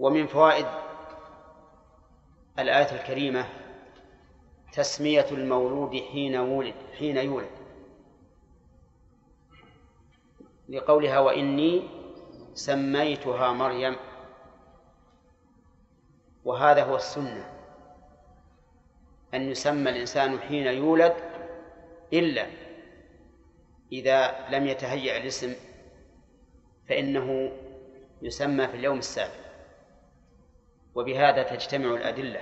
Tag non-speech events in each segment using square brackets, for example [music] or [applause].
ومن فوائد الآية الكريمة تسمية المولود حين ولد حين يولد. لقولها وإني سميتها مريم. وهذا هو السنة. أن يسمى الإنسان حين يولد إلا إذا لم يتهيأ الاسم فإنه يسمى في اليوم السابع. وبهذا تجتمع الأدلة.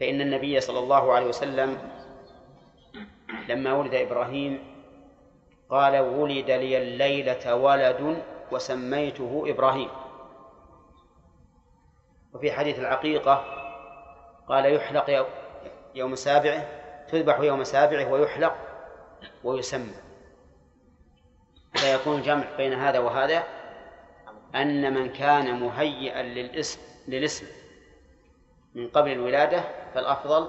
فإن النبي صلى الله عليه وسلم لما ولد إبراهيم قال ولد لي الليلة ولد وسميته إبراهيم. وفي حديث العقيقة قال يحلق يوم سابعه تذبح يوم سابعه ويحلق ويسمى. فيكون الجمع بين هذا وهذا أن من كان مهيئا للاسم للاسم من قبل الولادة فالأفضل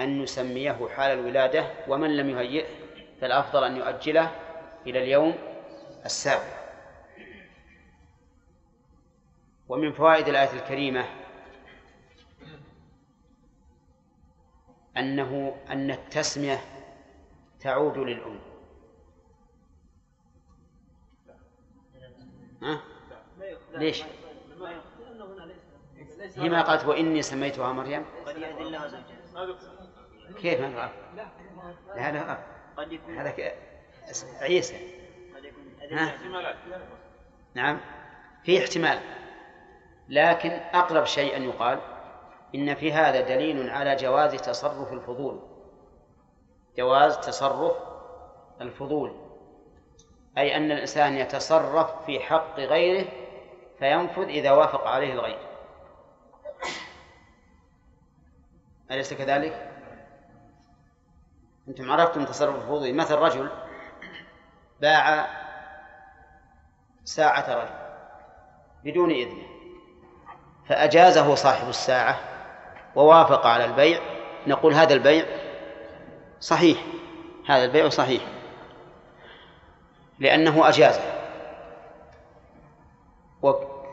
أن نسميه حال الولادة ومن لم يهيئه فالأفضل أن يؤجله إلى اليوم السابع ومن فوائد الآية الكريمة أنه أن التسمية تعود للأم ها؟ ليش؟ هي ما قالت وإني سميتها مريم. كيف ما لا لا. هذا عيسى. ها؟ نعم. في احتمال. لكن أقرب شيء أن يقال إن في هذا دليل على جواز تصرف الفضول. جواز تصرف الفضول. أي أن الإنسان يتصرف في حق غيره فينفذ إذا وافق عليه الغير. أليس كذلك؟ أنتم عرفتم تصرف الفضول مثل رجل باع ساعة رجل بدون إذنه فأجازه صاحب الساعة ووافق على البيع. نقول هذا البيع صحيح هذا البيع صحيح لأنه أجازه.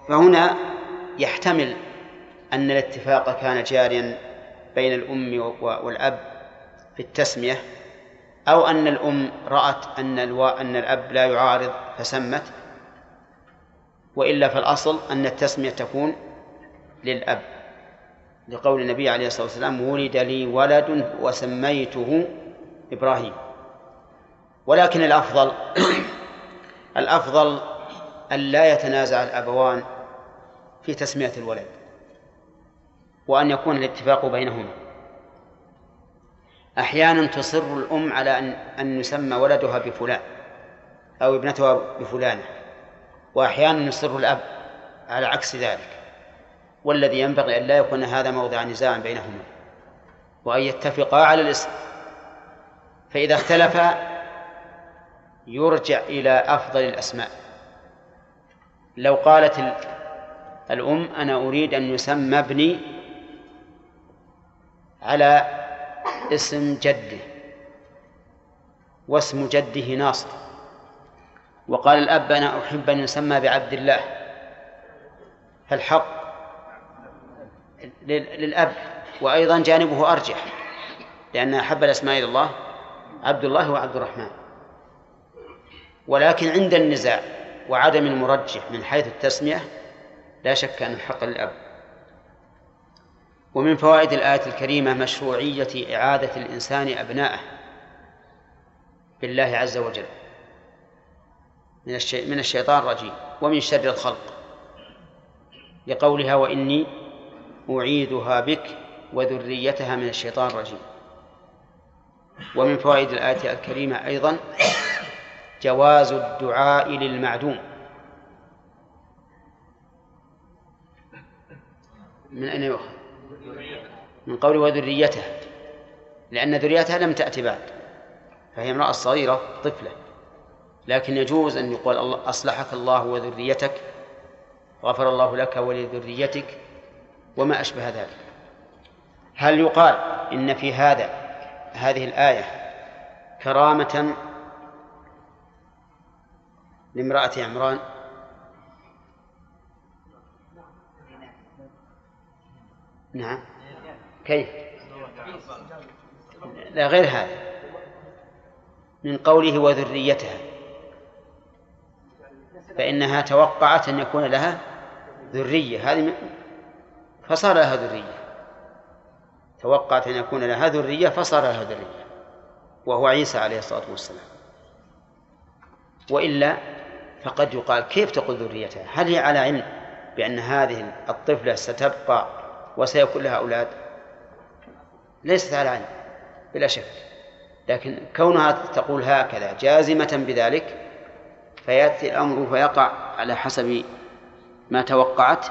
فهنا يحتمل أن الاتفاق كان جاريا بين الأم والأب في التسمية أو أن الأم رأت أن. أن الأب لا يعارض فسمت وإلا فالأصل أن التسمية تكون للأب لقول النبي عليه الصلاة والسلام ولد لي ولد وسميته إبراهيم ولكن الأفضل الأفضل أن لا يتنازع الأبوان في تسمية الولد وأن يكون الاتفاق بينهما. أحيانا تصر الأم على أن أن يسمى ولدها بفلان أو ابنتها بفلانة وأحيانا يصر الأب على عكس ذلك. والذي ينبغي أن لا يكون هذا موضع نزاع بينهما. وأن يتفقا على الاسم فإذا اختلفا يرجع إلى أفضل الأسماء. لو قالت الأم أنا أريد أن يسمى ابني على اسم جده واسم جده ناصر. وقال الأب أنا أحب أن يسمى بعبد الله. فالحق للأب وأيضا جانبه أرجح لأن أحب الأسماء إلى الله عبد الله وعبد الرحمن. ولكن عند النزاع وعدم المرجح من حيث التسمية لا شك أن الحق للأب. ومن فوائد الآية الكريمة مشروعية إعادة الإنسان أبناءه بالله عز وجل. من الشي... من الشيطان الرجيم. ومن شر الخلق. لقولها وإني أعيدها بك وذريتها من الشيطان الرجيم. ومن فوائد الآية الكريمة أيضا جواز الدعاء للمعدوم. من أين يؤخذ؟ من قول وذريته لأن ذريتها لم تأتي بعد فهي امرأة صغيرة طفلة لكن يجوز أن يقول الله أصلحك الله وذريتك غفر الله لك ولذريتك وما أشبه ذلك هل يقال إن في هذا هذه الآية كرامة لامرأة عمران نعم. كيف؟ لا غير هذا. من قوله وذريتها. فإنها توقعت أن يكون لها ذرية. هذه فصار لها ذرية. توقعت أن يكون لها ذرية فصار لها ذرية. وهو عيسى عليه الصلاة والسلام. وإلا فقد يقال كيف تقول ذريتها؟ هل هي على علم بأن هذه الطفلة ستبقى وسيكون لها أولاد. ليست على علم بلا شك. لكن كونها تقول هكذا جازمة بذلك فيأتي الأمر فيقع على حسب ما توقعت.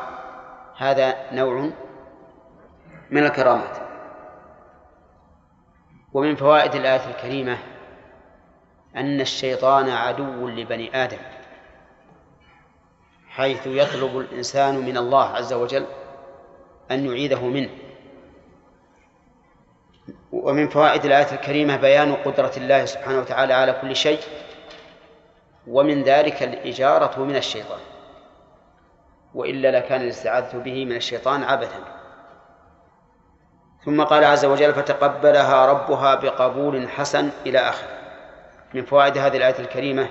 هذا نوع من الكرامات. ومن فوائد الآية الكريمة أن الشيطان عدو لبني آدم حيث يطلب الإنسان من الله عز وجل أن يعيذه منه. ومن فوائد الآية الكريمة بيان قدرة الله سبحانه وتعالى على كل شيء ومن ذلك الإجارة من الشيطان. وإلا لكان الاستعاذة به من الشيطان عبثا. ثم قال عز وجل فتقبلها ربها بقبول حسن إلى آخر من فوائد هذه الآية الكريمة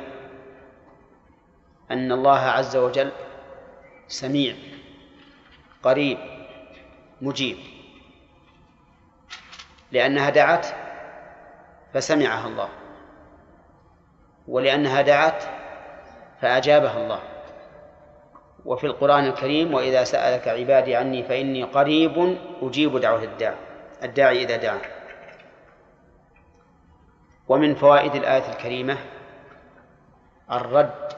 أن الله عز وجل سميع قريب مجيب. لأنها دعت فسمعها الله. ولأنها دعت فأجابها الله. وفي القرآن الكريم وإذا سألك عبادي عني فإني قريب أجيب دعوة الداعي الداعي إذا دعا. ومن فوائد الآية الكريمة الرد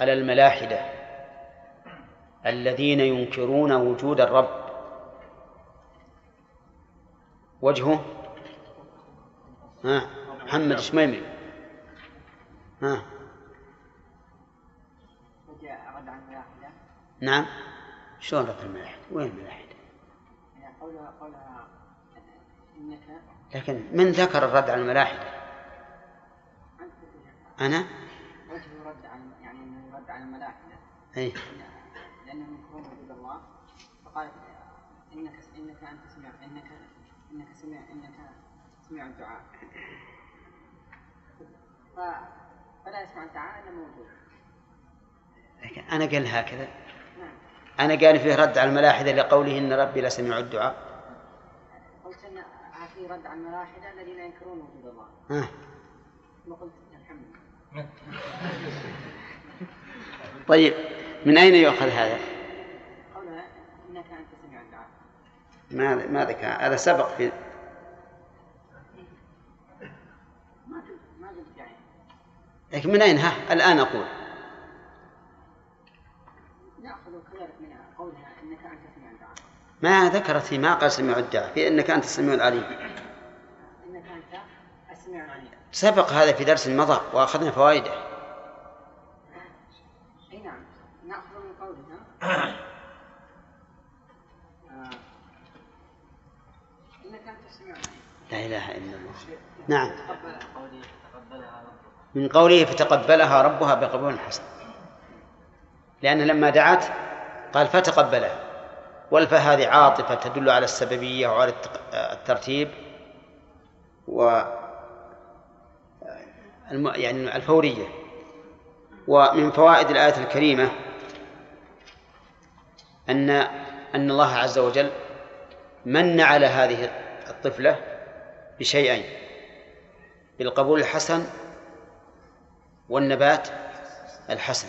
على الملاحدة الذين ينكرون وجود الرب. وجهه؟ ها محمد شميمي. ها. نعم. شلون رد الملاحدة وين الملاحدة قولها قولها إنك لكن من ذكر الرد على الملاحدة؟ أنا؟ وجه رد على يعني انه رد على الملاحدة أي لأنهم ينكرون وجود الله. فقال إنك إنك أنت إنك سمع إنك سمع الدعاء. فلا يسمع الدعاء إلا موجود لكن أنا قال هكذا. نعم. أنا قال فيه رد على الملاحدة لقوله إن ربي لسميع الدعاء. قلت أن في رد على الملاحدة الذين ينكرون وجود الله. ها. ما قلت الحمد طيب من أين يؤخذ هذا؟ قولها إنك أنت سميع الدعاء ما ما ذكر. هذا سبق في لكن من أين؟ ها الآن أقول. ما ذكرت في ما قال سميع الدعاء في إنك أنت السميع العليم. إنك أنت السميع العليم سبق هذا في درس مضى وأخذنا فوائده. أي نعم. نأخذ من قولها آه. إنك أنت السميع العليم لا إله إلا الله. نعم. من قوله فتقبلها ربها بقبول حسن. لأن لما دعت قال فتقبلها. والفاء هذه عاطفة تدل على السببية وعلى الترتيب و يعني الفورية. ومن فوائد الآية الكريمة أن أن الله عز وجل من على هذه الطفلة بشيئين بالقبول الحسن والنبات الحسن.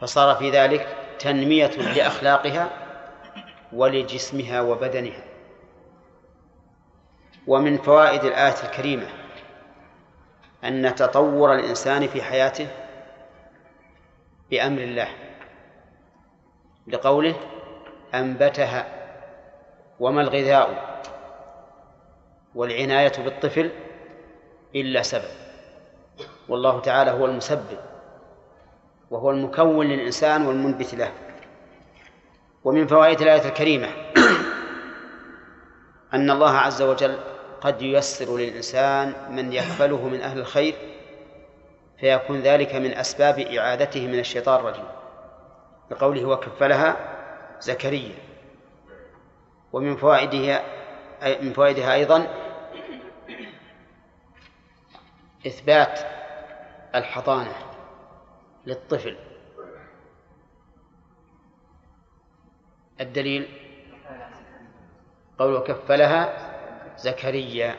فصار في ذلك تنمية لأخلاقها ولجسمها وبدنها. ومن فوائد الآية الكريمة أن تطور الإنسان في حياته بأمر الله لقوله أنبتها وما الغذاء. والعناية بالطفل إلا سبب. والله تعالى هو المسبب وهو المكون للإنسان والمنبت له. ومن فوائد الآية الكريمة [clears throat] أن الله عز وجل قد ييسر للإنسان من يكفله من أهل الخير فيكون ذلك من أسباب إعادته من الشيطان الرجيم. بقوله وكفلها زكريا. ومن فوائدها من فوائدها أيضا إثبات الحضانة للطفل. الدليل؟ قول كفلها زكريا.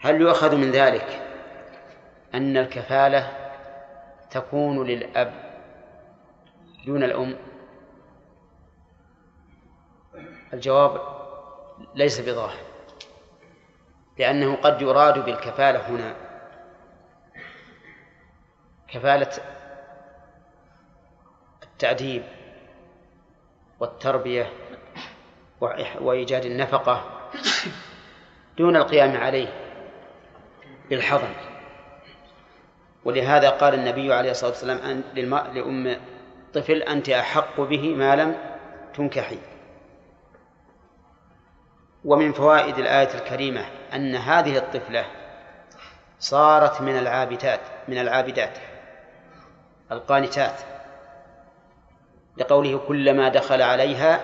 هل يؤخذ من ذلك أن الكفالة تكون للأب دون الأم؟ الجواب ليس بظاهر. لأنه قد يراد بالكفالة هنا. كفالة التأديب والتربية وإيجاد النفقة دون القيام عليه بالحضن ولهذا قال النبي عليه الصلاة والسلام لأم طفل أنت أحق به ما لم تنكحي. ومن فوائد الآية الكريمة أن هذه الطفلة صارت من العابدات من العابدات القانتات. لقوله كلما دخل عليها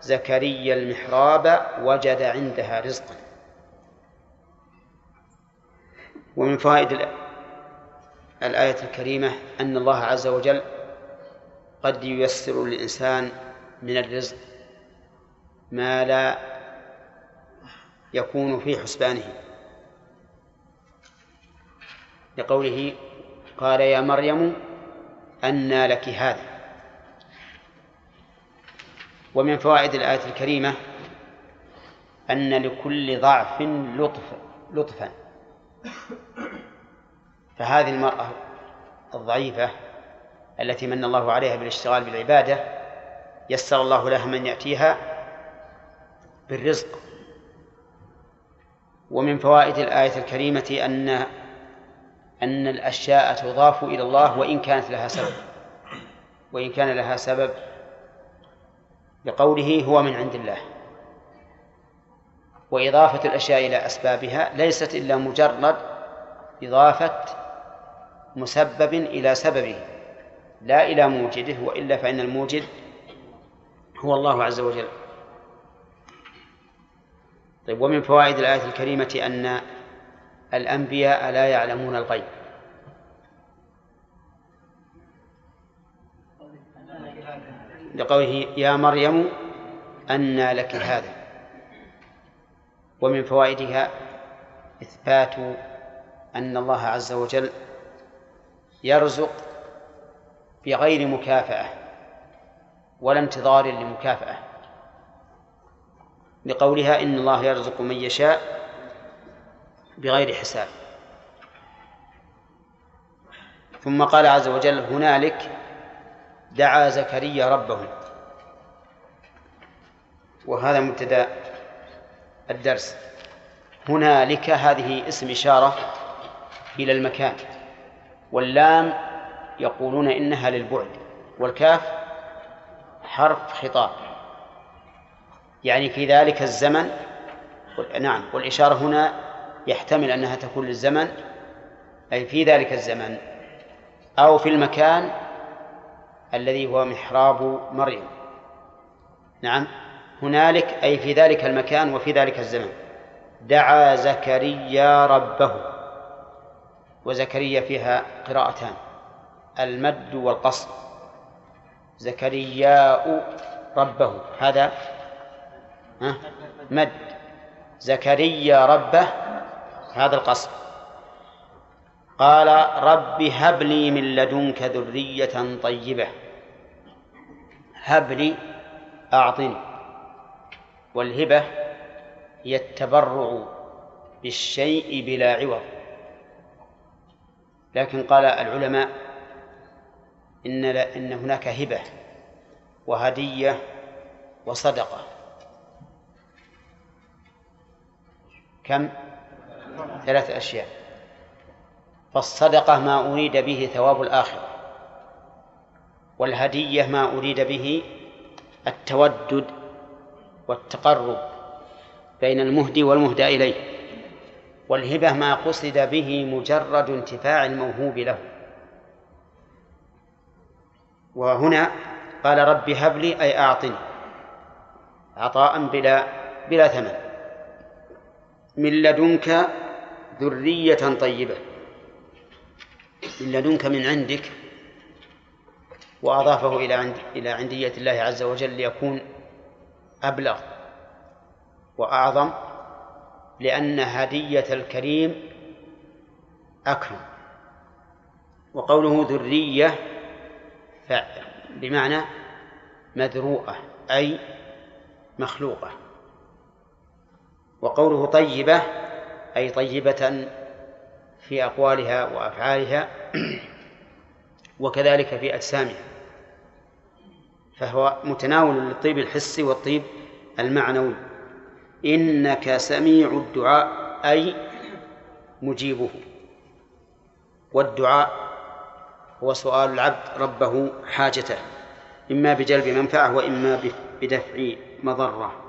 زكريا المحراب وجد عندها رزقا. ومن فوائد الآية الكريمة أن الله عز وجل قد ييسر للإنسان من الرزق ما لا يكون في حسبانه. لقوله قال يا مريم أنى لك هذا. ومن فوائد الآية الكريمة أن لكل ضعف لطف لطفا. فهذه المرأة الضعيفة التي من الله عليها بالاشتغال بالعبادة يسر الله لها من يأتيها بالرزق. ومن فوائد الآية الكريمة أن أن الأشياء تضاف إلى الله وإن كانت لها سبب. وإن كان لها سبب لقوله هو من عند الله. وإضافة الأشياء إلى أسبابها ليست إلا مجرد إضافة مسبب إلى سببه لا إلى موجده وإلا فإن الموجد هو الله عز وجل. طيب ومن فوائد الآية الكريمة أن الأنبياء لا يعلمون الغيب. لقوله يا مريم أنى لك هذا. ومن فوائدها إثبات أن الله عز وجل يرزق بغير مكافأة ولا انتظار لمكافأة. لقولها إن الله يرزق من يشاء بغير حساب. ثم قال عز وجل هنالك دعا زكريا ربه. وهذا مبتدا الدرس. هنالك هذه اسم إشارة إلى المكان. واللام يقولون إنها للبعد والكاف حرف خطاب. يعني في ذلك الزمن نعم والإشارة هنا يحتمل أنها تكون للزمن أي في ذلك الزمن أو في المكان الذي هو محراب مريم. نعم هنالك أي في ذلك المكان وفي ذلك الزمن. دعا زكريا ربه وزكريا فيها قراءتان المد والقصر زكرياء ربه هذا مد. زكريا ربه هذا القصر. قال رب هب لي من لدنك ذرية طيبة. هب لي أعطني. والهبة هي التبرع بالشيء بلا عوض. لكن قال العلماء إن إن هناك هبة وهدية وصدقة. كم؟ ثلاث أشياء. فالصدقة ما أريد به ثواب الآخرة. والهدية ما أريد به التودد والتقرب بين المهدي والمهدى إليه. والهبة ما قصد به مجرد انتفاع الموهوب له. وهنا قال رب هب لي أي أعطني عطاء بلا بلا ثمن. من لدنك ذرية طيبة. من لدنك من عندك. وأضافه إلى عند إلى عندية الله عز وجل ليكون أبلغ وأعظم لأن هدية الكريم أكرم. وقوله ذرية بمعنى مذروءة أي مخلوقة. وقوله طيبة أي طيبة في أقوالها وأفعالها وكذلك في أجسامها. فهو متناول للطيب الحسي والطيب المعنوي. إنك سميع الدعاء أي مجيبه. والدعاء هو سؤال العبد ربه حاجته إما بجلب منفعة وإما بدفع مضرة.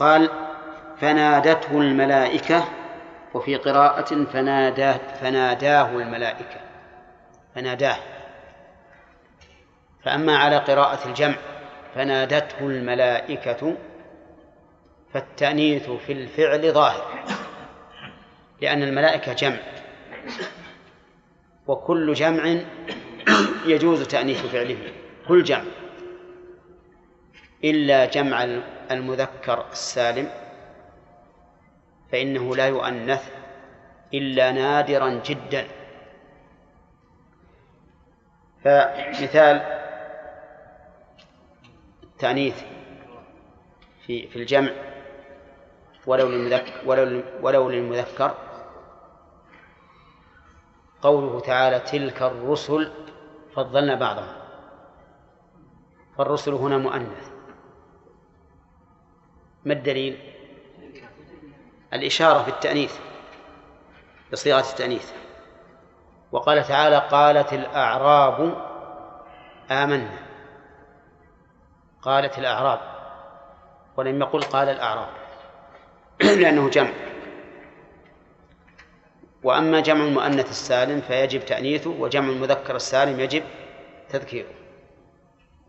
قال فنادته الملائكة وفي قراءة فناداه فناداه الملائكة فناداه. فأما على قراءة الجمع فنادته الملائكة فالتأنيث في الفعل ظاهر لأن الملائكة جمع. وكل جمع يجوز تأنيث فعله كل جمع إلا جمع المذكر السالم فإنه لا يؤنث إلا نادرا جدا. فمثال التأنيث في في الجمع ولو للمذكر ولو ولو للمذكر قوله تعالى تلك الرسل فضلنا بعضهم. فالرسل هنا مؤنث. ما الدليل؟ الإشارة في التأنيث بصيغة التأنيث. وقال تعالى قالت الأعراب آمنا. قالت الأعراب ولم يقل قال الأعراب [clears throat] لأنه جمع. وأما جمع المؤنث السالم فيجب تأنيثه وجمع المذكر السالم يجب تذكيره.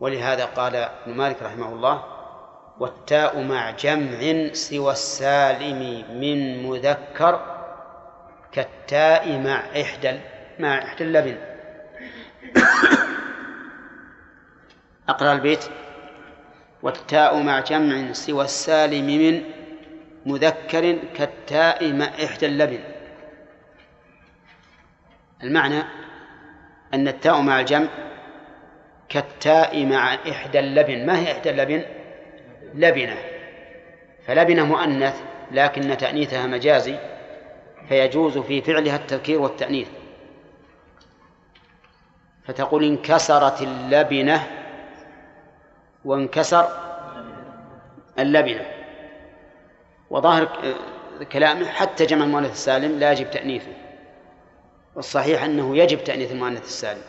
ولهذا قال ابن مالك رحمه الله والتاء مع جمع سوى السالم من مذكر كالتاء مع إحدى مع إحدى اللبن. أقرأ البيت. والتاء مع جمع سوى السالم من مذكر كالتاء مع إحدى اللبن. المعنى أن التاء مع الجمع كالتاء مع إحدى اللبن. ما هي إحدى اللبن؟ لبنة. فلبنة مؤنث لكن تأنيثها مجازي فيجوز في فعلها التذكير والتأنيث. فتقول انكسرت اللبنة وانكسر اللبنة. وظاهر كلامه حتى جمع المؤنث السالم لا يجب تأنيثه. والصحيح أنه يجب تأنيث المؤنث السالم.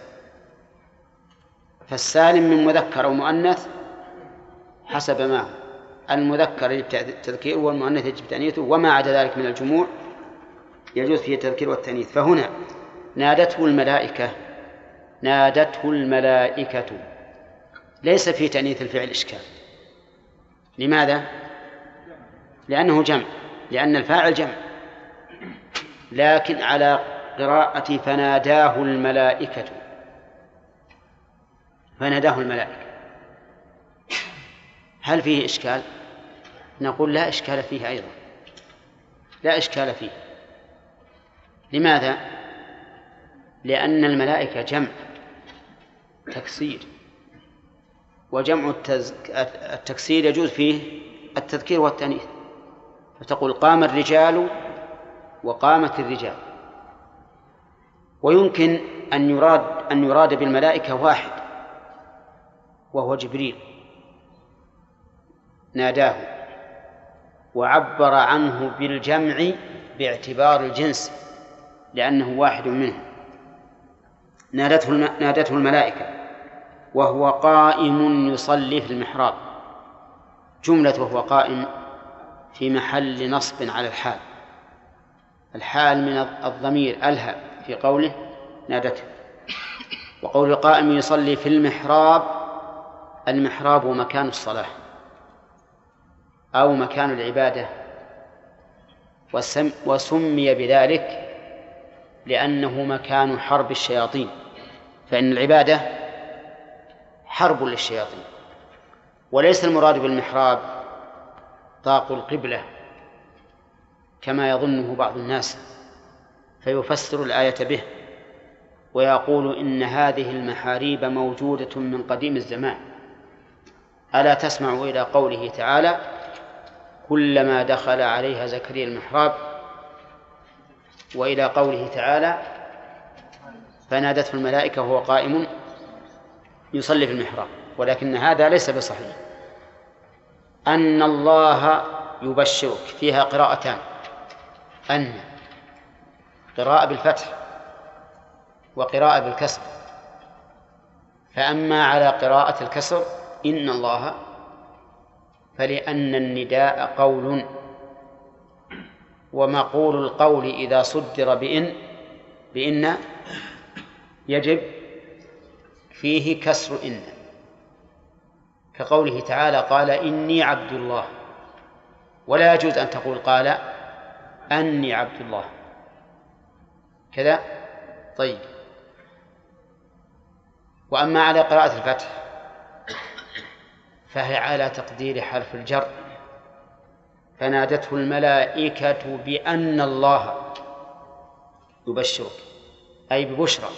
فالسالم من مذكر أو مؤنث حسب ما المذكر يجب تذكيره والمؤنث يجب تأنيثه وما عدا ذلك من الجموع يجوز فيه التذكير والتأنيث. فهنا نادته الملائكة نادته الملائكة. ليس في تأنيث الفعل إشكال. لماذا؟ لأنه جمع لأن الفاعل جمع. لكن على قراءة فناداه الملائكة. فناداه الملائكة. هل فيه إشكال؟ نقول لا إشكال فيه أيضا. لا إشكال فيه. لماذا؟ لأن الملائكة جمع تكسير. وجمع التكسير يجوز فيه التذكير والتأنيث. فتقول قام الرجال وقامت الرجال. ويمكن أن يراد أن يراد بالملائكة واحد وهو جبريل. ناداه وعبر عنه بالجمع باعتبار الجنس لأنه واحد منه نادته نادته الملائكة وهو قائم يصلي في المحراب. جملة وهو قائم في محل نصب على الحال. الحال من الضمير ألهى في قوله نادته. وقول القائم يصلي في المحراب المحراب مكان الصلاة. أو مكان العبادة. وسم وسمي بذلك لأنه مكان حرب الشياطين. فإن العبادة حرب للشياطين. وليس المراد بالمحراب طاق القبلة كما يظنه بعض الناس فيفسر الآية به ويقول إن هذه المحاريب موجودة من قديم الزمان. ألا تسمع إلى قوله تعالى كلما دخل عليها زكريا المحراب وإلى قوله تعالى فنادته الملائكة وهو قائم يصلي في المحراب ولكن هذا ليس بصحيح. أن الله يبشرك فيها قراءتان. أن قراءة بالفتح وقراءة بالكسر. فأما على قراءة الكسر إن الله فلأن النداء قول. ومقول القول إذا صدر بإن بإن يجب فيه كسر إن. كقوله تعالى قال إني عبد الله. ولا يجوز أن تقول قال أني عبد الله. كذا؟ طيب. وأما على قراءة الفتح فهي على تقدير حرف الجر. فنادته الملائكة بأن الله يبشرك أي ببشرى.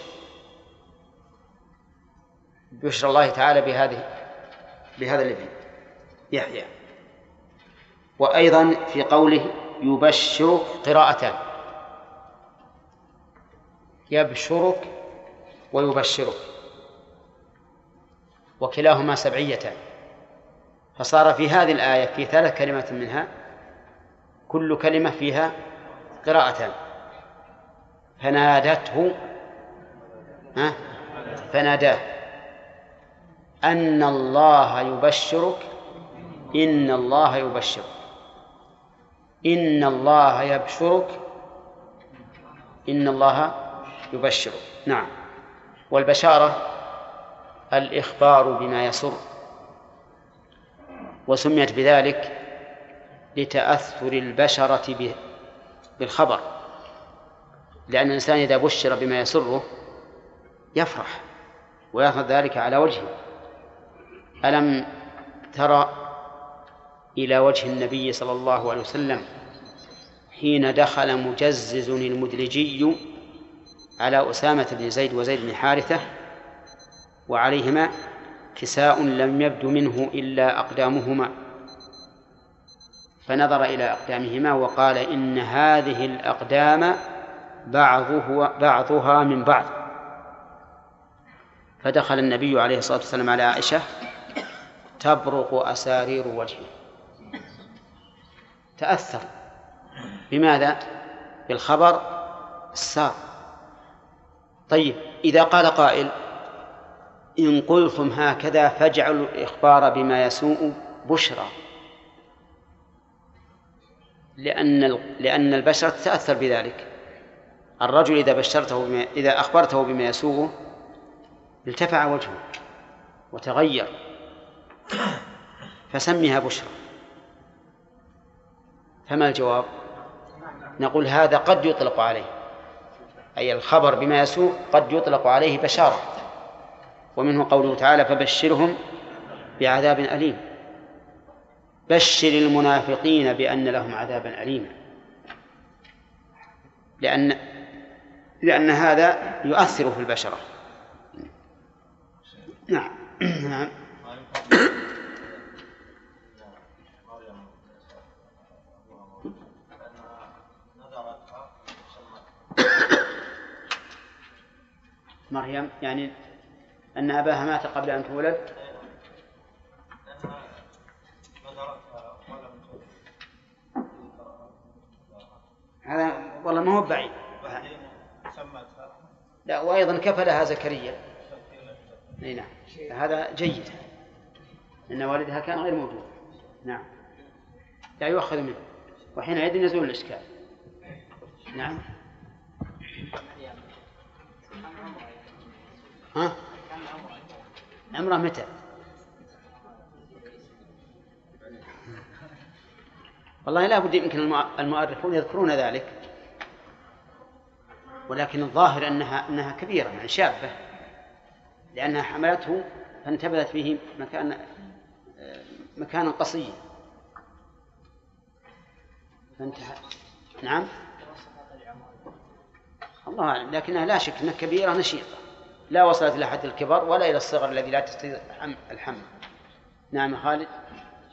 بشرى الله تعالى بهذه بهذا الابن يحيى وأيضا في قوله يبشرك قراءتان. يبشرك ويبشرك وكلاهما سبعيتان. فصار في هذه الآية في ثلاث كلمات منها كل كلمة فيها قراءتان. فنادته ها؟ فناداه. أن الله يبشرك إن الله يبشرك. إن الله يبشرك إن الله يبشرك. نعم. والبشارة الإخبار بما يسر. وسميت بذلك لتأثر البشرة بالخبر. لأن الإنسان إذا بشر بما يسره يفرح ويأخذ ذلك على وجهه. ألم ترى إلى وجه النبي صلى الله عليه وسلم حين دخل مجزز المدلجي على أسامة بن زيد وزيد بن حارثة وعليهما كساء لم يبد منه إلا أقدامهما. فنظر إلى أقدامهما وقال إن هذه الأقدام بعضه بعضها من بعض. فدخل النبي عليه الصلاة والسلام على عائشة تبرق أسارير وجهه. تأثر. بماذا؟ بالخبر السار. طيب إذا قال قائل إن قلتم هكذا فاجعلوا الإخبار بما يسوء بشرى. لأن لأن البشرة تتأثر بذلك. الرجل إذا بشرته بما إذا أخبرته بما يسوءه ارتفع وجهه وتغير. فسميها بشرى. فما الجواب؟ نقول هذا قد يطلق عليه. أي الخبر بما يسوء قد يطلق عليه بشارة. ومنه قوله تعالى فبشرهم بعذاب أليم. بشر المنافقين بأن لهم عذابا أليما. لأن لأن هذا يؤثر في البشرة. نعم. نعم. مريم يعني أن أباها مات قبل أن تولد؟ هذا والله ما هو بعيد. لا وأيضا كفلها زكريا. إي نعم. هذا جيد. أن والدها كان غير موجود. نعم. لا يؤخذ منه. وحينئذ يزول الإشكال. نعم. ها؟ عمره متى؟ والله لا بد يمكن المؤرخون يذكرون ذلك. ولكن الظاهر أنها أنها كبيرة يعني شابة. لأنها حملته فانتبذت به مكان مكانا قصيا. فانتهى. نعم؟ الله أعلم. لكنها لا شك إنها كبيرة نشيطة. لا وصلت إلى حد الكبر ولا إلى الصغر الذي لا تستطيع الحمل. نعم خالد.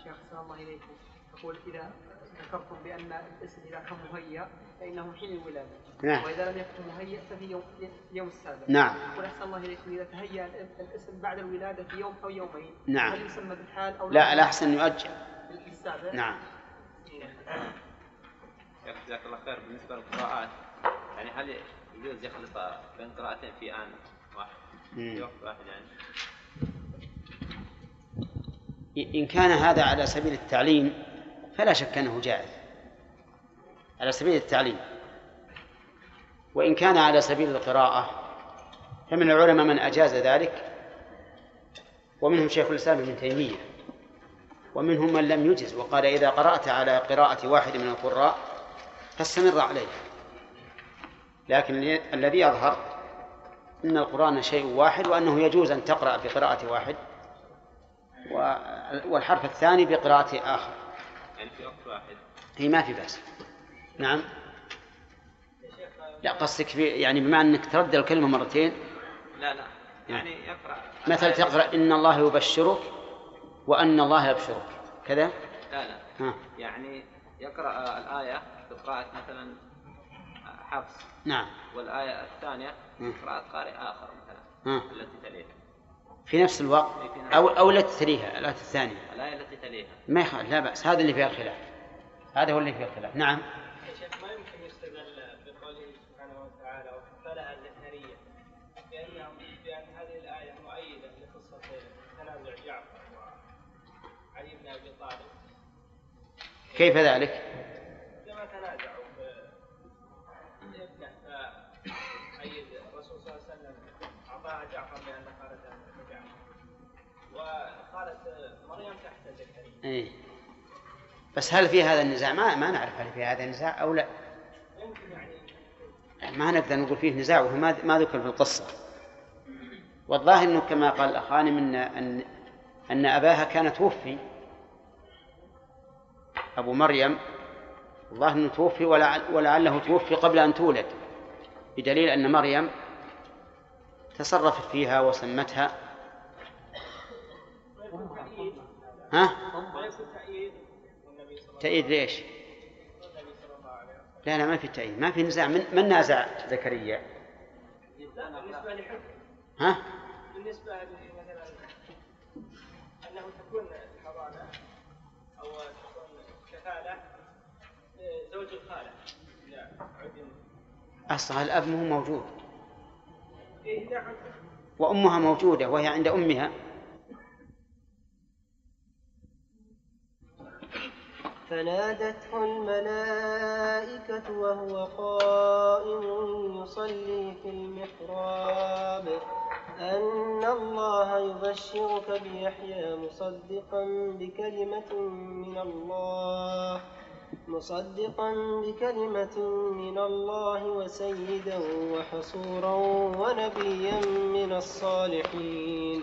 شيخ الله اليكم يقول إذا ذكرتم بأن الاسم إذا كان مهيأ فإنه حين الولادة. نعم. وإذا لم يكن مهيأ ففي يوم يوم السابع. نعم. يقول أحسن الله اليكم إذا تهيأ الاسم بعد الولادة في يوم أو يومين نعم. هل يسمى بالحال أو لا الأحسن يؤجل. بالسابع نعم. جزاك الله خير. بالنسبة للقراءات يعني هل يجوز يخلط بين قراءتين في آن؟ واحد. مم. في وقت واحد يعني. إن كان هذا على سبيل التعليم فلا شك أنه جائز. على سبيل التعليم. وإن كان على سبيل القراءة فمن العلماء من أجاز ذلك ومنهم شيخ الإسلام ابن تيمية ومنهم من لم يجز وقال إذا قرأت على قراءة واحد من القراء فاستمر عليه. لكن الذي يظهر أن القرآن شيء واحد وأنه يجوز أن تقرأ بقراءة واحد والحرف الثاني بقراءة آخر. يعني في وقت واحد. هي ما في بأس. نعم. لا قصدك في يعني بما أنك تردد الكلمة مرتين. لا لا. يعني يقرأ. مثلا تقرأ إن الله يبشرك وأن الله يبشرك. كذا؟ لا لا. ها. يعني يقرأ الآية بقراءة مثلا حفص. نعم. والآية الثانية. قراءة قارئ آخر مثلا. التي تليها. في نفس الوقت أو أو لا تثريها الآية الثانية الآية التي تليها. ما يخالف لا بأس. هذا اللي فيها الخلاف. هذا هو اللي فيه الخلاف. نعم. يا شيخ ما يمكن يستدل بقوله سبحانه وتعالى بأن هذه الآية مؤيدة لقصة تنازع جعفر وعلي بن أبي طالب. كيف ذلك؟ إيه. بس هل في هذا النزاع؟ ما ما نعرف هل في هذا النزاع أو لا. يعني ما نقدر نقول فيه نزاع وهو ما ما ذكر في القصة. والظاهر أنه كما قال الأخ غانم أن أن أباها كان توفي. أبو مريم. الظاهر أنه توفي ولعل ولعله توفي قبل أن تولد. بدليل أن مريم تصرفت فيها وسمتها. ها؟ تأييد والنبي صلى الله تأييد ليش؟ النبي صلى الله عليه وسلم لا لا ما في تأييد ما في نزاع من من نازع زكريا؟ لا بالنسبة لحكم ها؟ بالنسبة مثلا أنه تكون الحضانة أو تكون كفالة زوج الخالة إذا عدم أصلها الأب مو موجود إيه وأمها موجودة وهي عند أمها فنادته الملائكة وهو قائم يصلي في المحراب. أن الله يبشرك بيحيى مصدقا بكلمة من الله مصدقا بكلمة من الله وسيدا وحصورا ونبيا من الصالحين.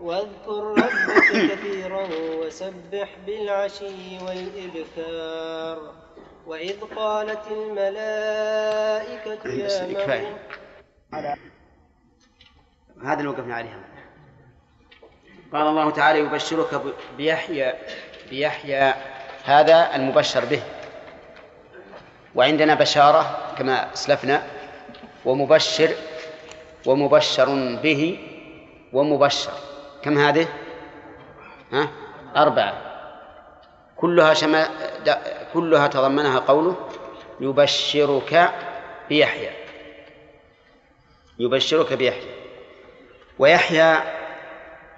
واذكر ربك كثيرا وسبح بالعشي والإبكار. وإذ قالت الملائكة يا. مريم هذا اللي وقفنا عليه قال الله تعالى يبشرك بيحيى بيحيى. هذا المبشر به. وعندنا بشارة كما أسلفنا. ومبشر ومبشر به ومبشر. كم هذه؟ ها؟ أربعة. كلها شما كلها تضمنها قوله يبشرك بيحيى. يبشرك بيحيى. ويحيى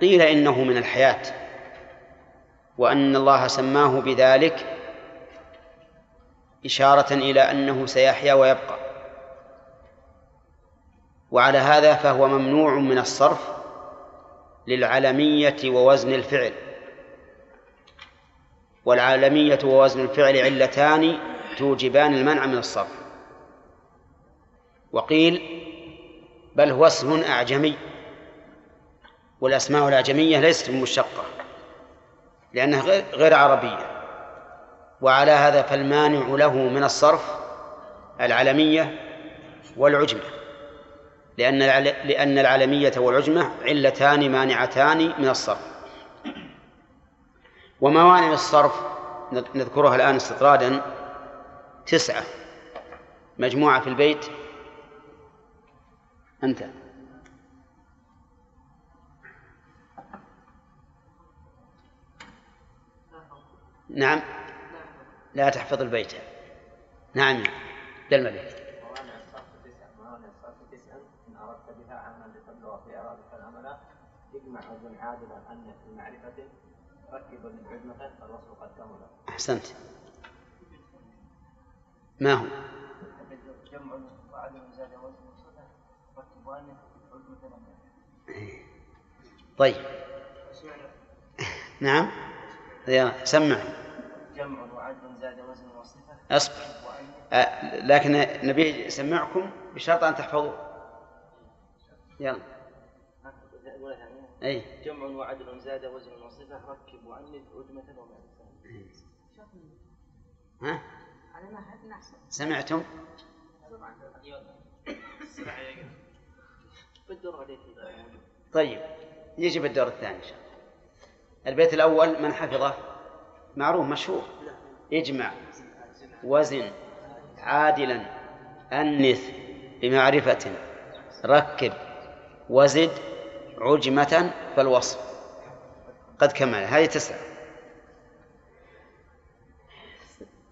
قيل إنه من الحياة. وأن الله سماه بذلك إشارة إلى أنه سيحيا ويبقى. وعلى هذا فهو ممنوع من الصرف للعلمية ووزن الفعل. والعالمية ووزن الفعل علتان توجبان المنع من الصرف. وقيل بل هو اسم أعجمي. والأسماء الأعجمية ليست مشقة لأنها غير عربية. وعلى هذا فالمانع له من الصرف العلمية والعجمة لأن لأن العلمية والعجمة علتان مانعتان من الصرف. وموانع الصرف نذكرها الآن استطرادا تسعة. مجموعة في البيت. أنت. نعم. لا تحفظ البيت. نعم. يا الملك أن في معرفة ركب للعجمة فالوصف قد كمل أحسنت. ما هو؟ جمع وعدم زاد وزن عجمة طيب. نعم. يلا سمع. جمع وعدل زاد وزن وصفة أصبر. آه، لكن نبي نسمعكم بشرط أن تحفظوا يلا. أي. جمع وعدل زاد وزن وصفة ركب وأنف عجمة ومعرفة ها؟ على ما أحسن سمعتم؟ طيب يجي بالدور الثاني إن شاء الله. البيت الأول من حفظه؟ معروف مشهور. اجمع وزن عادلا أنث بمعرفة ركب وزد عجمة فالوصف. قد كمل هذه تسعة.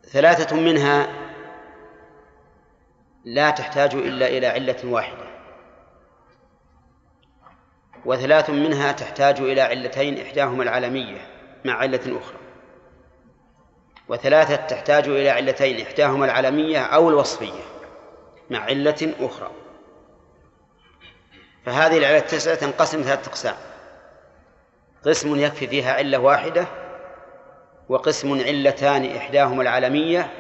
ثلاثة منها لا تحتاج إلا إلى علة واحدة. وثلاث منها تحتاج إلى علتين إحداهما العالمية مع علة أخرى. وثلاثة تحتاج إلى علتين إحداهما العالمية أو الوصفية مع علة أخرى. فهذه العلة التسعة تنقسم ثلاثة أقسام. قسم يكفي فيها علة واحدة وقسم علتان إحداهما العالمية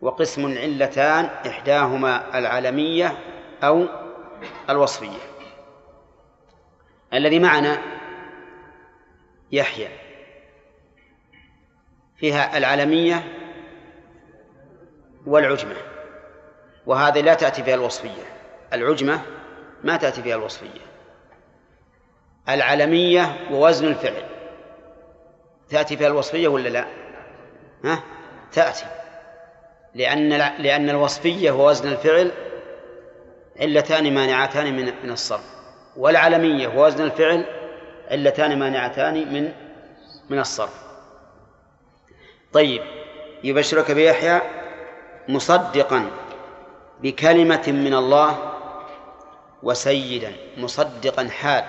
وقسم علتان إحداهما العالمية أو الوصفية. الذي معنا يحيى. فيها العلمية والعجمة وهذه لا تأتي فيها الوصفية. العجمة ما تأتي فيها الوصفية. العلمية ووزن الفعل. تأتي فيها الوصفية ولا لا؟ ها؟ تأتي. لأن لأن الوصفية ووزن الفعل علتان مانعتان من من الصرف. والعلمية ووزن الفعل علتان مانعتان من من الصرف. طيب يبشرك بيحيى مصدقا بكلمة من الله وسيدا مصدقا حال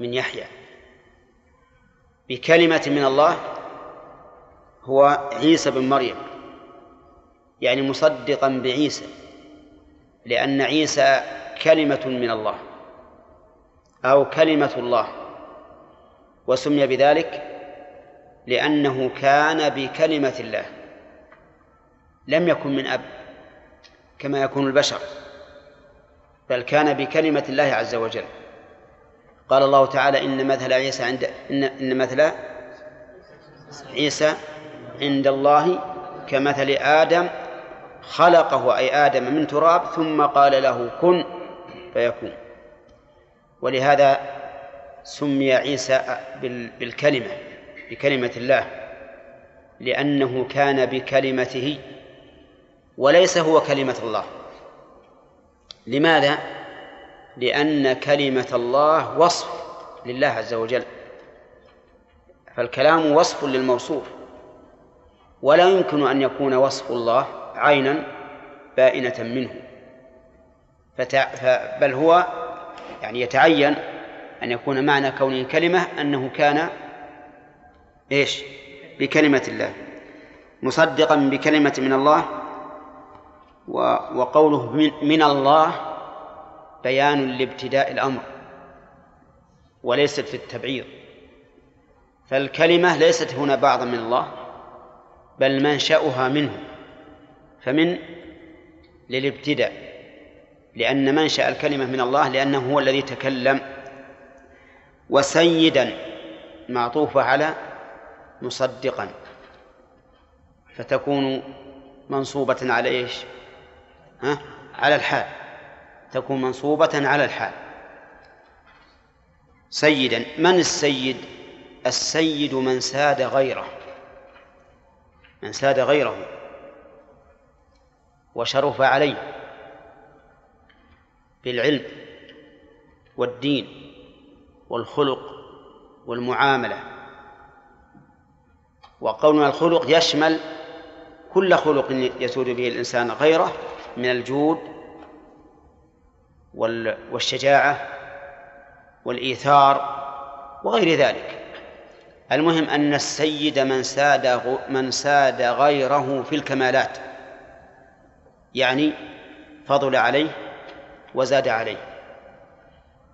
من يحيى. بكلمة من الله هو عيسى بن مريم. يعني مصدقا بعيسى لأن عيسى كلمة من الله أو كلمة الله وسمي بذلك لأنه كان بكلمة الله لم يكن من أب كما يكون البشر. بل كان بكلمة الله عز وجل. قال الله تعالى إن مثل عيسى عند إن, إن مثل عيسى عند الله كمثل آدم خلقه أي آدم من تراب ثم قال له كن فيكون. ولهذا سمي عيسى بالكلمة بكلمة الله لأنه كان بكلمته وليس هو كلمة الله. لماذا؟ لأن كلمة الله وصف لله عز وجل. فالكلام وصف للموصوف. ولا يمكن أن يكون وصف الله عينا بائنة منه. بل هو يعني يتعين أن يكون معنى كونه كلمة أنه كان إيش؟ بكلمة الله. مصدقا بكلمة من الله. وقوله من الله بيان لابتداء الأمر وليست في التبعيض فالكلمة ليست هنا بعضا من الله بل منشأها منه فمن للابتداء لأن منشأ الكلمة من الله لأنه هو الذي تكلم وسيدا معطوفة على مصدقا فتكون منصوبة على إيش؟ ها؟ على الحال. تكون منصوبة على الحال. سيدا من السيد؟ السيد من ساد غيره. من ساد غيره. وشرف عليه. بالعلم والدين والخلق والمعاملة. وقولنا الخلق يشمل كل خلق يسود به الإنسان غيره. من الجود والشجاعة والإيثار وغير ذلك. المهم أن السيد من ساد من ساد غيره في الكمالات يعني فضل عليه وزاد عليه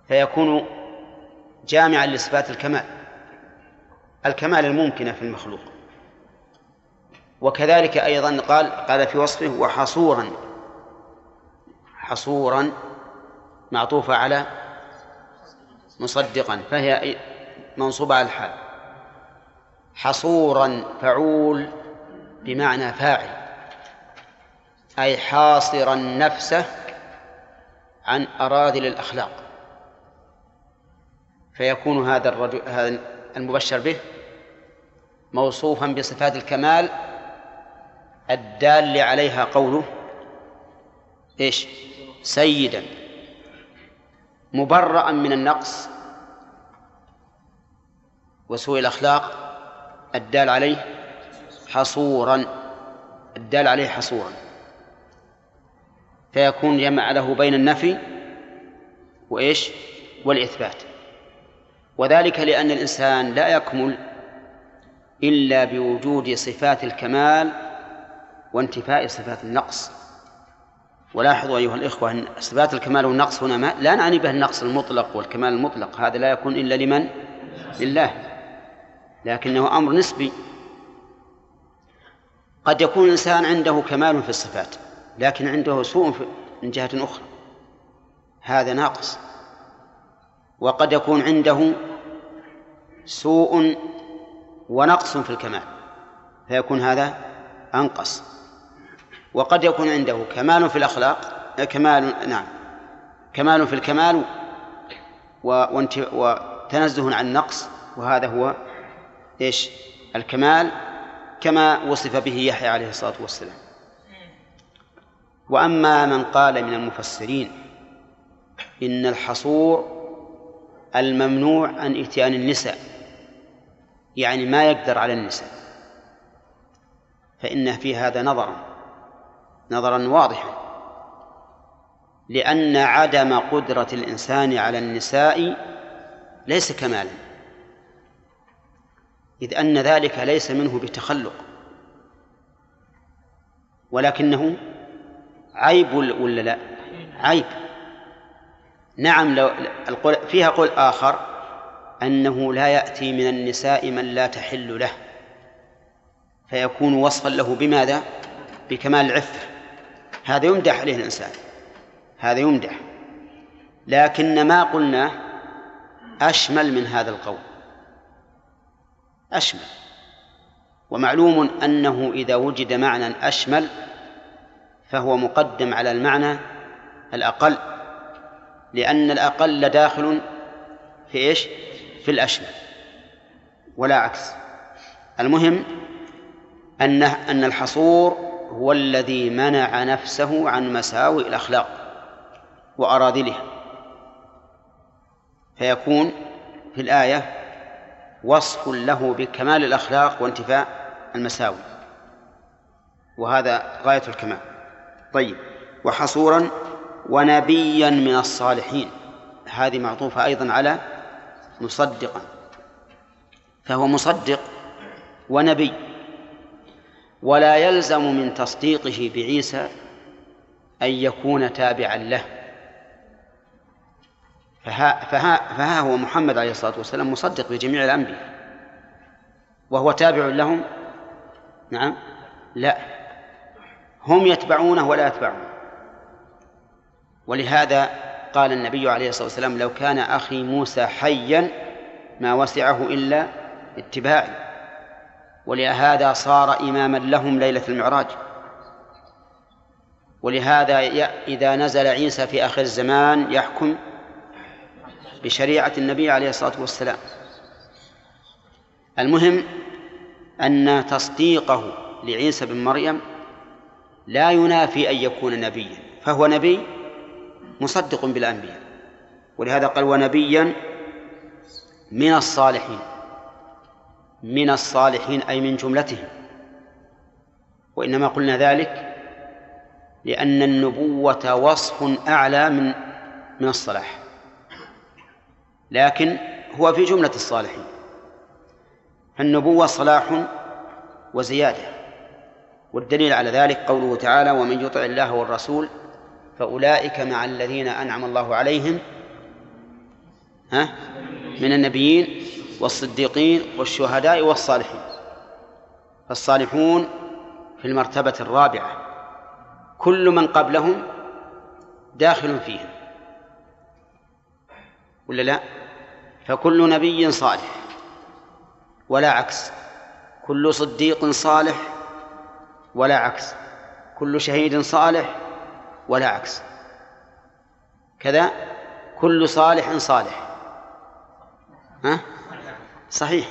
فيكون جامعا لصفات الكمال الكمال الممكنة في المخلوق. وكذلك أيضا قال قال في وصفه وحصورا حصورا معطوفة على مصدقا فهي منصوبة على الحال. حصورا فعول بمعنى فاعل أي حاصرا نفسه عن أراذل الأخلاق. فيكون هذا الرجل هذا المبشر به موصوفا بصفات الكمال الدال عليها قوله إيش؟ سيدا مبرأ من النقص وسوء الأخلاق الدال عليه حصورا الدال عليه حصورا. فيكون جمع له بين النفي وإيش؟ والإثبات. وذلك لأن الإنسان لا يكمل إلا بوجود صفات الكمال وانتفاء صفات النقص. ولاحظوا أيها الإخوة أن صفات الكمال والنقص هنا ما لا نعني به النقص المطلق والكمال المطلق هذا لا يكون إلا لمن؟ لله. لكنه أمر نسبي. قد يكون الإنسان عنده كمال في الصفات لكن عنده سوء من جهة أخرى. هذا ناقص. وقد يكون عنده سوء ونقص في الكمال فيكون هذا أنقص. وقد يكون عنده كمال في الأخلاق كمال نعم كمال في الكمال وتنزه عن النقص وهذا هو إيش؟ الكمال كما وصف به يحيى عليه الصلاة والسلام. وأما من قال من المفسرين إن الحصور الممنوع عن إتيان النساء يعني ما يقدر على النساء فإن في هذا نظرا. نظرا واضحا. لأن عدم قدرة الإنسان على النساء ليس كمالا. إذ أن ذلك ليس منه بتخلق. ولكنه عيب ولا لا؟ عيب. نعم لو فيها قول آخر أنه لا يأتي من النساء من لا تحل له فيكون وصفا له بماذا؟ بكمال العفة هذا يمدح عليه الإنسان. هذا يمدح. لكن ما قلنا أشمل من هذا القول. أشمل. ومعلوم أنه إذا وجد معنى أشمل فهو مقدم على المعنى الأقل. لأن الأقل داخل في إيش؟ في الأشمل. ولا عكس. المهم أن أن الحصور هو الذي منع نفسه عن مساوئ الأخلاق وأراذلها. فيكون في الآية وصف له بكمال الأخلاق وانتفاء المساوي وهذا غاية الكمال. طيب وحصورا ونبيا من الصالحين. هذه معطوفة أيضا على مصدقا. فهو مصدق ونبي. ولا يلزم من تصديقه بعيسى أن يكون تابعا له. فها, فها, فها هو محمد عليه الصلاة والسلام مصدق بجميع الأنبياء. وهو تابع لهم؟ نعم. لا. هم يتبعونه ولا يتبعون. ولهذا قال النبي عليه الصلاة والسلام لو كان أخي موسى حيا ما وسعه إلا اتباعي. ولهذا صار إماما لهم ليلة المعراج. ولهذا إذا نزل عيسى في آخر الزمان يحكم بشريعة النبي عليه الصلاة والسلام. المهم أن تصديقه لعيسى بن مريم لا ينافي أن يكون نبيا فهو نبي مصدق بالأنبياء. ولهذا قال ونبيا من الصالحين. من الصالحين أي من جملتهم. وإنما قلنا ذلك لأن النبوة وصف أعلى من من الصلاح. لكن هو في جملة الصالحين. فالنبوة صلاح وزيادة. والدليل على ذلك قوله تعالى ومن يطع الله والرسول فأولئك مع الذين أنعم الله عليهم ها من النبيين والصديقين والشهداء والصالحين فالصالحون في المرتبة الرابعة كل من قبلهم داخل فيهم ولا لا؟ فكل نبي صالح ولا عكس كل صديق صالح ولا عكس كل شهيد صالح ولا عكس كذا كل صالح صالح ها؟ صحيح.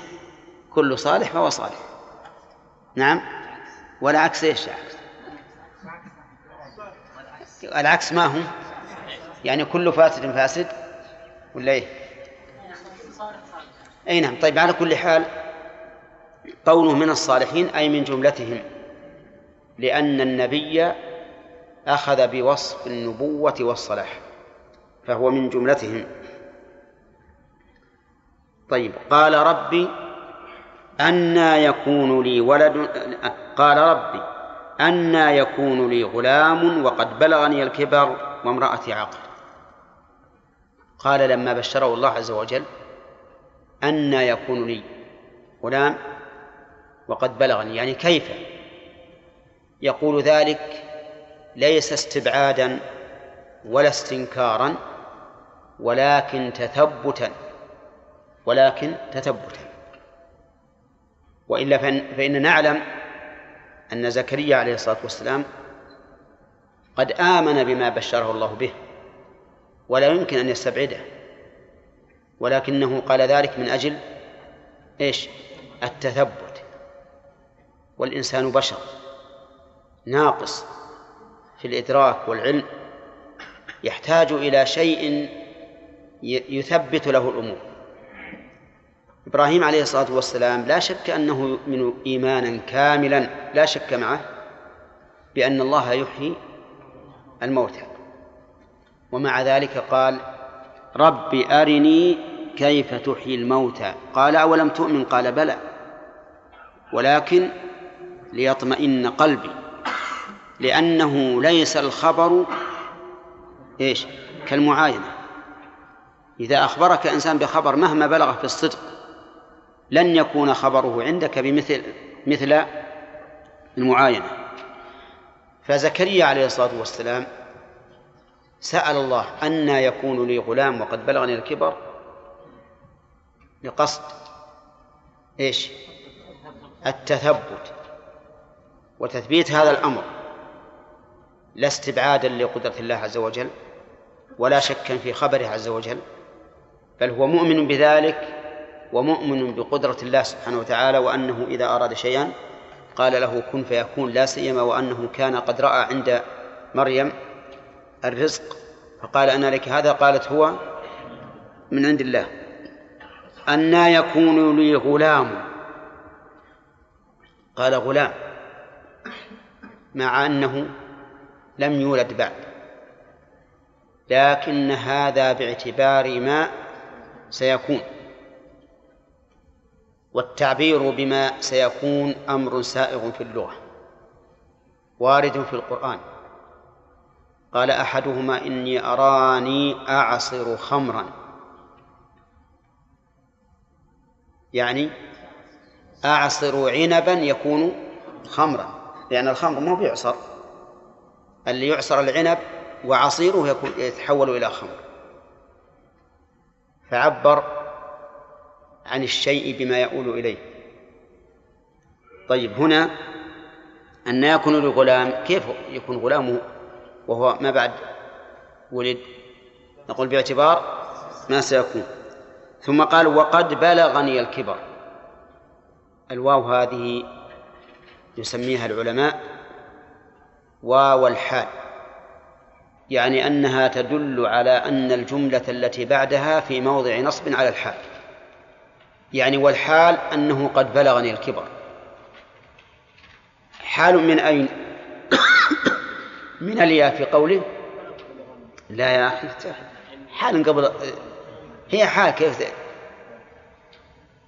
كل صالح فهو صالح. نعم؟ ولا عكس إيش؟ العكس العكس ما هو يعني كل فاسد فاسد؟ ولا إيه؟ أي نعم. طيب على كل حال قوله من الصالحين أي من جملتهم لأن النبي أخذ بوصف النبوة والصلاح فهو من جملتهم. طيب قال ربي أنى يكون لي ولد قال ربي أنى يكون لي غلام وقد بلغني الكبر وامرأتي عاقر قال لما بشره الله عز وجل أنى يكون لي غلام وقد بلغني يعني كيف؟ يقول ذلك ليس استبعادا ولا استنكارا ولكن تثبتا ولكن تثبتا. وإلا فإن نعلم أن زكريا عليه الصلاة والسلام قد آمن بما بشره الله به ولا يمكن أن يستبعده. ولكنه قال ذلك من أجل إيش؟ التثبت. والإنسان بشر ناقص في الإدراك والعلم يحتاج إلى شيء يثبت له الأمور. إبراهيم عليه الصلاة والسلام لا شك أنه يؤمن إيمانا كاملا لا شك معه بأن الله يحيي الموتى. ومع ذلك قال رب أرني كيف تحيي الموتى. قال أولم تؤمن؟ قال بلى ولكن ليطمئن قلبي لأنه ليس الخبر إيش؟ كالمعاينة. إذا أخبرك إنسان بخبر مهما بلغ في الصدق لن يكون خبره عندك بمثل مثل المعاينة. فزكريا عليه الصلاة والسلام سأل الله أن يكون لي غلام وقد بلغني الكبر لقصد إيش؟ التثبت. وتثبيت هذا الأمر. لا استبعادا لقدرة الله عز وجل ولا شكا في خبره عز وجل بل هو مؤمن بذلك ومؤمن بقدرة الله سبحانه وتعالى وأنه إذا أراد شيئا قال له كن فيكون لا سيما وأنه كان قد رأى عند مريم الرزق فقال أنا لك هذا قالت هو من عند الله أنا يكون لي غلام قال غلام مع أنه لم يولد بعد لكن هذا باعتبار ما سيكون والتعبير بما سيكون أمر سائغ في اللغة وارد في القرآن. قال أحدهما إني أراني أعصر خمرا. يعني أعصر عنبا يكون خمرا لأن الخمر ما بيعصر. اللي يعصر العنب وعصيره يتحول إلى خمر. فعبر عن الشيء بما يؤول إليه. طيب هنا أن يكون لغلام كيف يكون غلامه وهو ما بعد ولد؟ نقول باعتبار ما سيكون. ثم قال وقد بلغني الكبر. الواو هذه يسميها العلماء واو الحال. يعني أنها تدل على أن الجملة التي بعدها في موضع نصب على الحال. يعني والحال أنه قد بلغني الكبر. حال من أين؟ [coughs] من الياء في قوله؟ لا يا أخي حال قبل هي حال كيف؟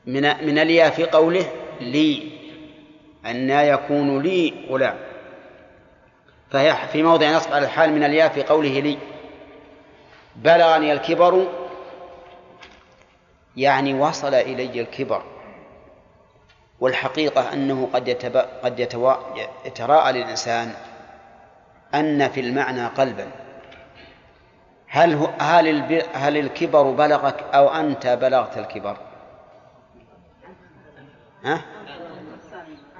من من الياء في قوله لي أن يكون لي غلام. فهي في موضع نصب على الحال من الياء في قوله لي. بلغني الكبر يعني وصل إلي الكبر والحقيقة أنه قد يتب... قد. يتراءى للإنسان أن في المعنى قلبا هل هو... هل الب... هل الكبر بلغك أو أنت بلغت الكبر؟ ها؟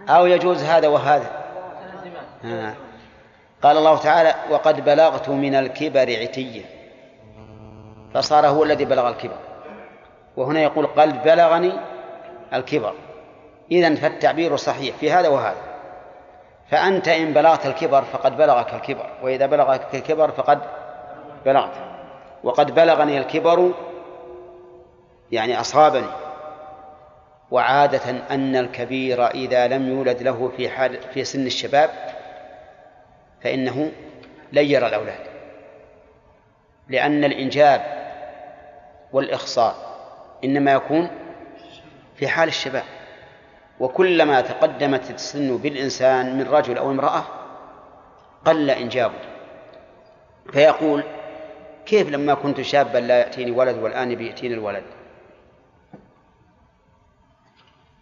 أو يجوز هذا وهذا ها. قال الله تعالى وقد بلغت من الكبر عتيا فصار هو الذي بلغ الكبر وهنا يقول قد بلغني الكبر. إذا فالتعبير صحيح في هذا وهذا. فأنت إن بلغت الكبر فقد بلغك الكبر وإذا بلغك الكبر فقد بلغت. وقد بلغني الكبر يعني أصابني. وعادة أن الكبير إذا لم يولد له في حال في سن الشباب فإنه لن يرى الأولاد. لأن الإنجاب والإخصاء إنما يكون في حال الشباب. وكلما تقدمت السن بالإنسان من رجل أو امرأة قل إنجابه فيقول كيف لما كنت شابا لا يأتيني ولد والآن بيأتيني الولد؟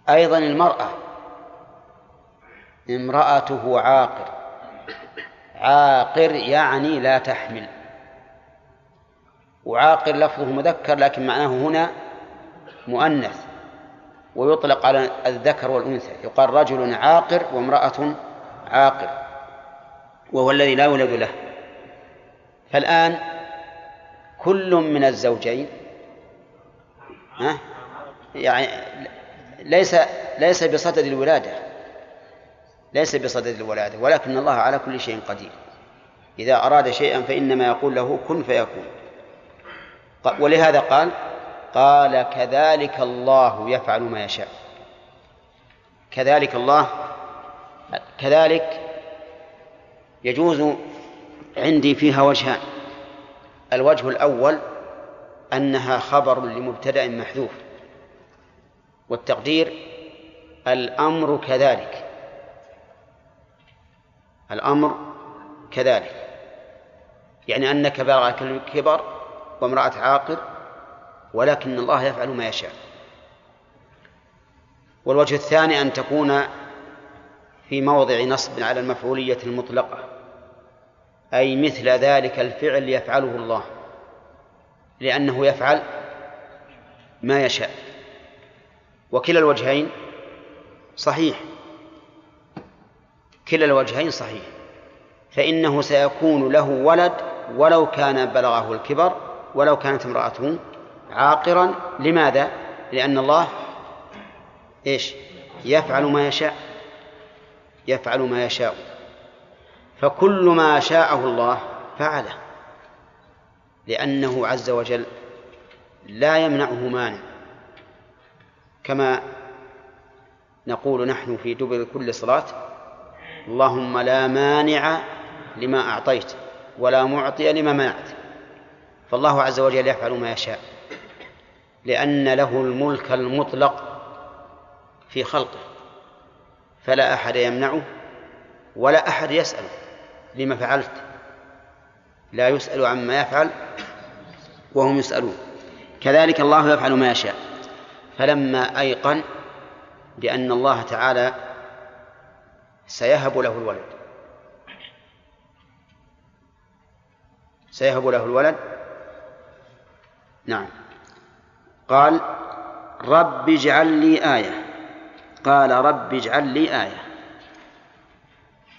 أيضا المرأة امرأته عاقر. عاقر يعني لا تحمل. وعاقر لفظه مذكر لكن معناه هنا مؤنث ويطلق على الذكر والأنثى. يقال رجل عاقر وامرأة عاقر وهو الذي لا يولد له. فالآن كل من الزوجين ها؟ يعني ليس ليس بصدد الولادة ليس بصدد الولادة ولكن الله على كل شيء قدير. إذا أراد شيئا فإنما يقول له كن فيكون. ولهذا قال قال كذلك الله يفعل ما يشاء. كذلك الله كذلك يجوز عندي فيها وجهان. الوجه الأول أنها خبر لمبتدأ محذوف والتقدير الأمر كذلك الأمر كذلك يعني أنك بلغك الكبر وامرأة عاقر ولكن الله يفعل ما يشاء. والوجه الثاني أن تكون في موضع نصب على المفعولية المطلقة أي مثل ذلك الفعل يفعله الله لأنه يفعل ما يشاء. وكلا الوجهين صحيح. كلا الوجهين صحيح. فإنه سيكون له ولد ولو كان بلغه الكبر ولو كانت امرأته عاقرا. لماذا؟ لأن الله إيش؟ يفعل ما يشاء. يفعل ما يشاء. فكل ما شاءه الله فعله. لأنه عز وجل لا يمنعه مانع. كما نقول نحن في دبر كل صلاة اللهم لا مانع لما أعطيت ولا معطي لما منعت. فالله عز وجل يفعل ما يشاء. لأن له الملك المطلق في خلقه فلا أحد يمنعه ولا أحد يسأل لما فعلت. لا يسأل عما يفعل وهم يسألون. كذلك الله يفعل ما يشاء. فلما أيقن بأن الله تعالى سيهب له الولد سيهب له الولد. نعم. قال رب اجعل لي آية. قال رب اجعل لي آية.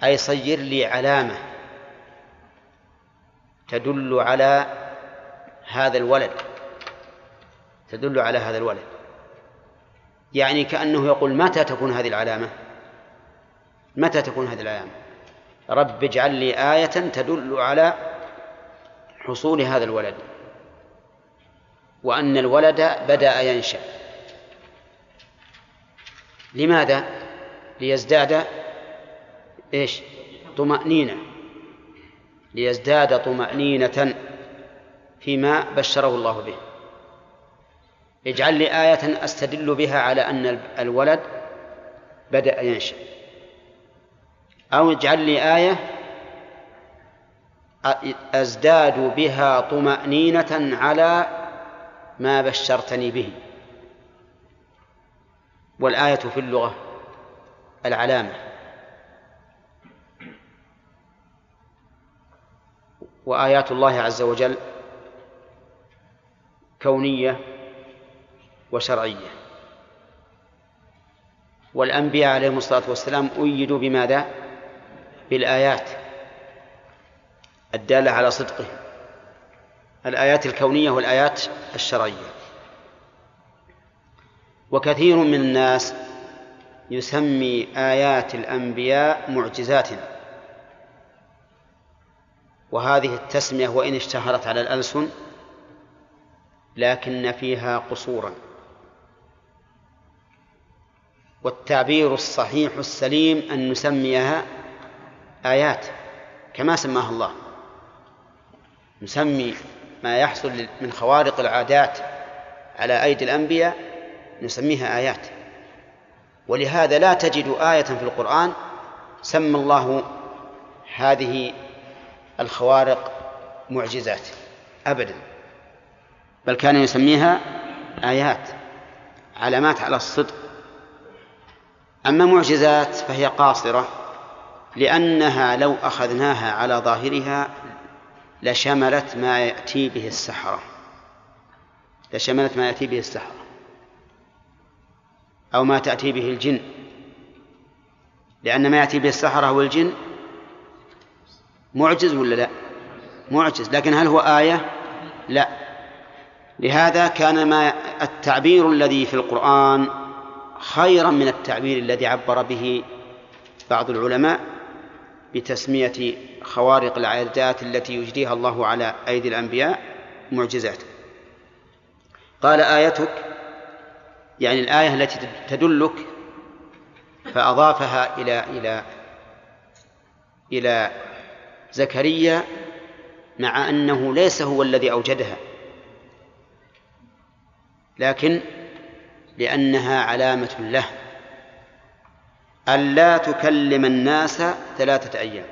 أي صير لي علامة تدل على هذا الولد. تدل على هذا الولد. يعني كأنه يقول متى تكون هذه العلامة؟ متى تكون هذه العلامة؟ رب اجعل لي آية تدل على حصول هذا الولد. وأن الولد بدأ ينشأ لماذا؟ ليزداد إيش؟ طمأنينة ليزداد طمأنينة فيما بشره الله به اجعل لي آية أستدل بها على أن الولد بدأ ينشأ أو اجعل لي آية أزداد بها طمأنينة على ما بشرتني به. والآية في اللغة العلامة. وآيات الله عز وجل كونية وشرعية. والأنبياء عليهم الصلاة والسلام أيدوا بماذا؟ بالآيات الدالة على صدقهم الآيات الكونية والآيات الشرعية. وكثير من الناس يسمي آيات الأنبياء معجزات وهذه التسمية وإن اشتهرت على الألسن لكن فيها قصورا. والتعبير الصحيح السليم أن نسميها آيات كما سماها الله. نسمي ما يحصل من خوارق العادات على أيدي الأنبياء نسميها آيات. ولهذا لا تجد آية في القرآن سمى الله هذه الخوارق معجزات أبدا. بل كان يسميها آيات علامات على الصدق. أما معجزات فهي قاصرة لأنها لو أخذناها على ظاهرها لشملت ما يأتي به السحرة. لشملت ما يأتي به السحرة. أو ما تأتي به الجن. لأن ما يأتي به السحرة والجن معجز ولا لا؟ معجز. لكن هل هو آية؟ لا. لهذا كان ما التعبير الذي في القرآن خيرا من التعبير الذي عبر به بعض العلماء بتسمية خوارق العادات التي يجريها الله على أيدي الأنبياء معجزات. قال آيتك يعني الآية التي تدلك فأضافها إلى إلى إلى زكريا مع أنه ليس هو الذي أوجدها لكن لأنها علامة له. ألا تكلم الناس ثلاثة أيام.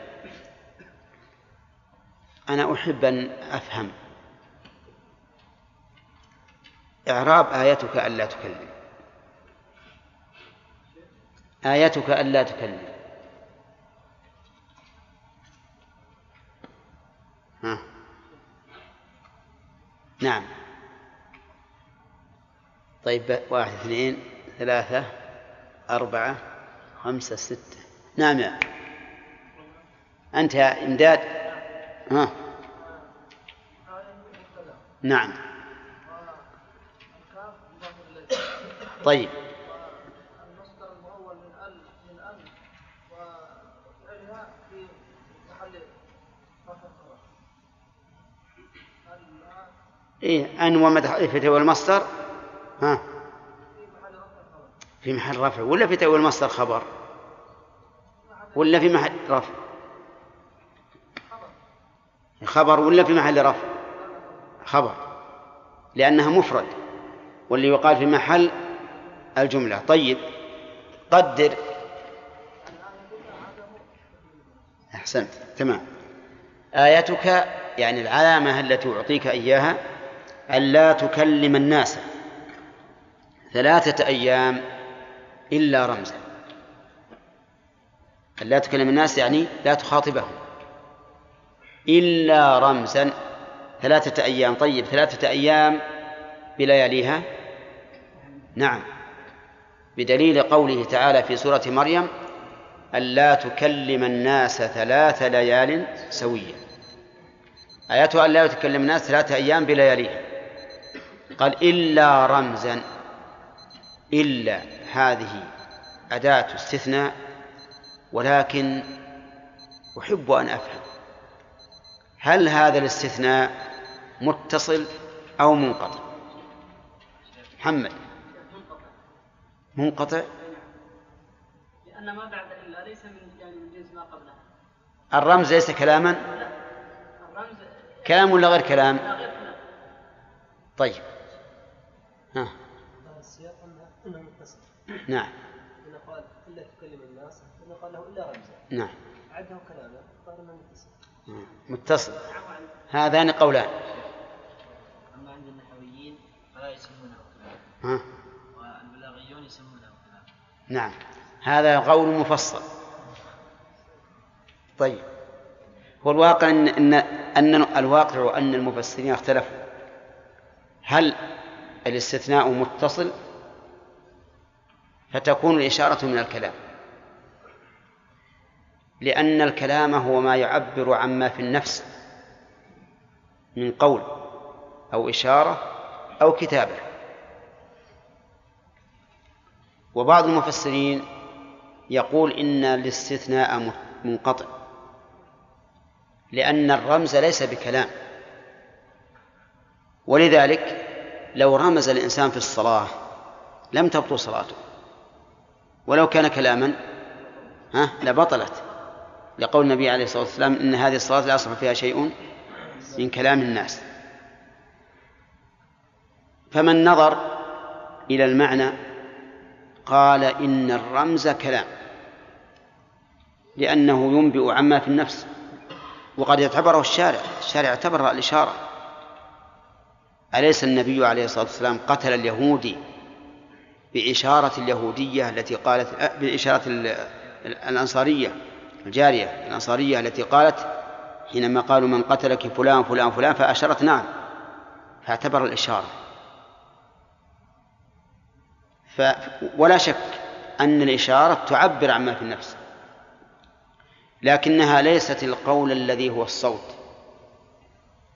أنا أحب أن أفهم. إعراب آيتك ألا تكلم. آيتك ألا تكلم. ها. نعم. طيب واحد اثنين ثلاثة أربعة. خمسة ستة. نعم يا أنت يا إمداد؟ ها. نعم. طيب. إيه أن ومدح والمصدر ها في محل رفع في محل رفع ولا في تأويل مصدر خبر؟ ولا في محل رفع؟ خبر ولا في محل رفع؟ خبر لأنها مفرد واللي يقال في محل الجملة. طيب قدر. أحسنت تمام. آيتك يعني العلامة التي أعطيك إياها ألا تكلم الناس. ثلاثة أيام إلا رمزا. ألا تكلم الناس يعني لا تخاطبهم. إلا رمزا ثلاثة أيام. طيب ثلاثة أيام بلياليها؟ نعم. بدليل قوله تعالى في سورة مريم ألا تكلم الناس ثلاث ليال سويا. آياتها ألا تكلم الناس ثلاثة أيام بلياليها. قال إلا رمزا. إلا هذه أداة استثناء ولكن أحب أن أفهم هل هذا الاستثناء متصل أو منقطع؟ محمد. منقطع؟ لأن ما بعد إلا ليس من جنس ما قبلها الرمز ليس كلاما؟ كلام ولا غير كلام؟ لا غير كلام. طيب ها السياق أنه- انه متصل نعم. هنا قال إلا تكلم الناس هنا قال له إلا رمزا. نعم. عده كلاما قال انه متصل. متصل. هذان قولان. أما عند النحويين فلا يسمونه كلام. ها؟ والبلاغيون يسمونه كلام. نعم. هذا قول مفصل. طيب. هو الواقع ان ان أن الواقع أن المفسرين اختلفوا. هل الاستثناء متصل؟ فتكون الإشارة من الكلام. لأن الكلام هو ما يعبر عما في النفس من قول أو إشارة أو كتابة. وبعض المفسرين يقول إن الاستثناء منقطع لأن الرمز ليس بكلام. ولذلك لو رمز الإنسان في الصلاة لم تبطل صلاته. ولو كان كلاما ها لبطلت. لقول النبي عليه الصلاة والسلام إن هذه الصلاة لا يصح فيها شيء من كلام الناس. فمن نظر إلى المعنى قال إن الرمز كلام لأنه ينبئ عما في النفس. وقد يعتبره الشارع الشارع اعتبر الإشارة. أليس النبي عليه الصلاة والسلام قتل اليهودي بإشارة اليهودية التي قالت بإشارة الأنصارية الجارية الأنصارية التي قالت حينما قالوا من قتلك فلان فلان فلان فأشرت نعم فاعتبر الإشارة. ف ولا شك أن الإشارة تعبر عما في النفس لكنها ليست القول الذي هو الصوت.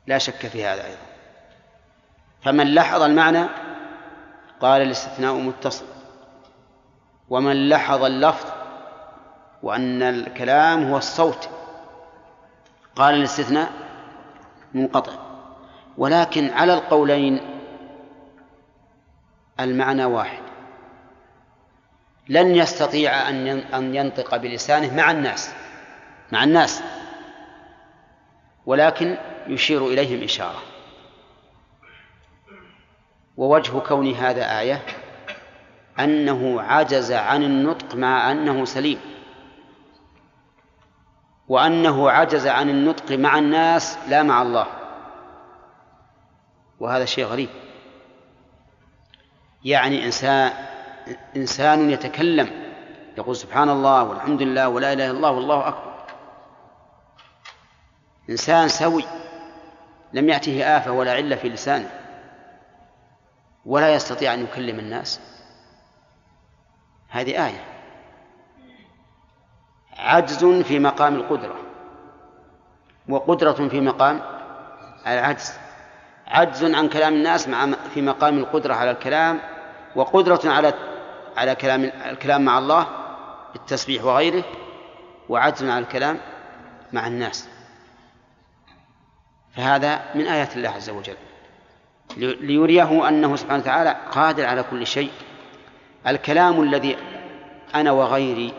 لا شك في هذا أيضا. فمن لحظ المعنى قال الاستثناء متصل. ومن لحظ اللفظ وأن الكلام هو الصوت قال الاستثناء منقطع. ولكن على القولين المعنى واحد. لن يستطيع أن أن ينطق بلسانه مع الناس مع الناس ولكن يشير إليهم إشارة. ووجه كون هذا آية أنه عجز عن النطق مع أنه سليم. وأنه عجز عن النطق مع الناس لا مع الله. وهذا شيء غريب. يعني إنسان إنسان يتكلم يقول سبحان الله والحمد لله ولا إله إلا الله والله أكبر. إنسان سوي لم يأته آفة ولا علة في لسانه. ولا يستطيع أن يكلم الناس. هذه آية. عجز في مقام القدرة. وقدرة في مقام العجز. عجز عن كلام الناس مع في مقام القدرة على الكلام وقدرة على على كلام الكلام مع الله بالتسبيح وغيره وعجز على الكلام مع الناس. فهذا من آيات الله عز وجل. ليريه أنه سبحانه وتعالى قادر على كل شيء. الكلام الذي أنا وغيري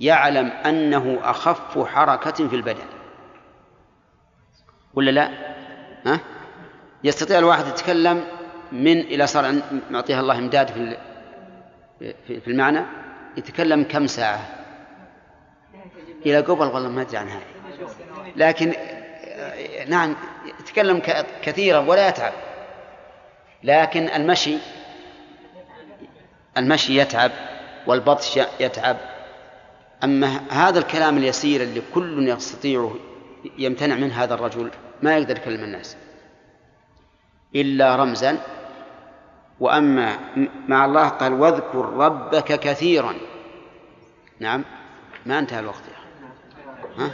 يعلم أنه أخف حركة في البدن. ولا لا؟ ها؟ يستطيع الواحد يتكلم من إلى صار معطيها الله إمداد في في المعنى؟ يتكلم كم ساعة؟ إلى قبل والله ما أدري عن هذا لكن نعم يتكلم كثيرا ولا يتعب. لكن المشي المشي يتعب والبطش يتعب. أما هذا الكلام اليسير اللي كل يستطيع يمتنع من هذا الرجل ما يقدر يكلم الناس إلا رمزا. وأما مع الله قال واذكر ربك كثيرا. نعم ما انتهى الوقت يا ها؟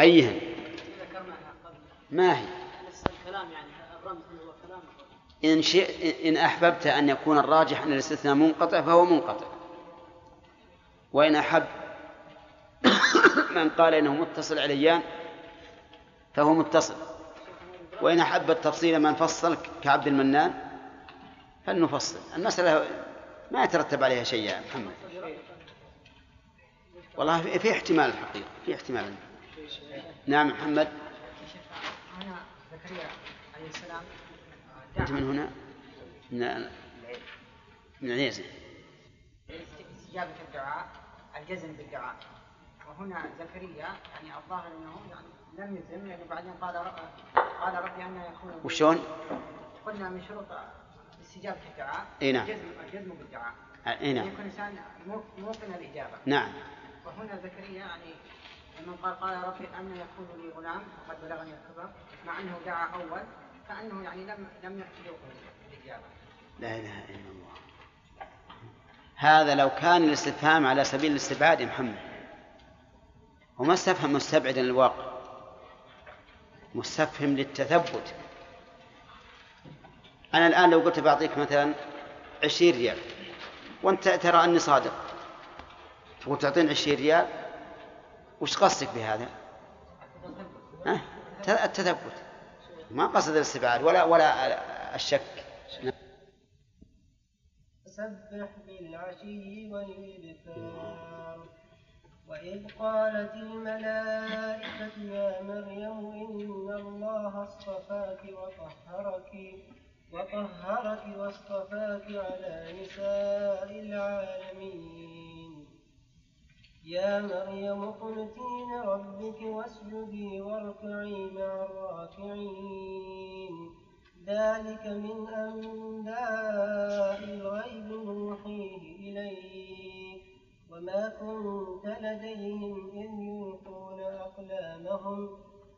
أيها. ما هي؟ إن شئ إن أحببت أن يكون الراجح أن الاستثناء منقطع فهو منقطع. وإن أحب من قال إنه متصل عليان فهو متصل. وإن أحب التفصيل من فصل كعبد المنان فلنفصل. المسألة ما يترتب عليها شيء يا محمد. والله في احتمال الحقيقة في احتمال. نعم محمد. هنا زكريا عليه السلام أنت من هنا؟ من من العزة استجابة الدعاء الجزم بالدعاء وهنا زكريا يعني الظاهر أنه يعني لم يزم يعني بعدين قال قال ربي أن يكون وشون؟ قلنا من شروط استجابة الدعاء اي نعم. الجزم الجزم بالدعاء اي نعم. يكون انسان موقن الاجابه نعم. وهنا زكريا يعني من قال قال ربي ان يكون لي غلام وقد بلغني الكبر مع أنه دعا أول كانه يعني لم لم يوقن الاجابه لا إله إلا الله. هذا لو كان الاستفهام على سبيل الاستبعاد يا محمد. وما استفهم مستبعدا للواقع. مستفهم للتثبت. أنا الآن لو قلت بعطيك مثلا عشرين ريال وأنت ترى أني صادق تقول تعطيني عشرين ريال وش قصدك بهذا؟ ها؟ التثبت ما قصد الاستبعاد ولا ولا الشك سبح بالعشي والإبكار وإذ قالت الملائكة يا مريم إن الله اصطفاك وطهرك وطهرك واصطفاك على نساء العالمين يا مريم اقنتي لربك واسجدي واركعي مع الراكعين. ذلك من أنباء الغيب نوحيه إليك. وما كنت لديهم إذ يلقون أقلامهم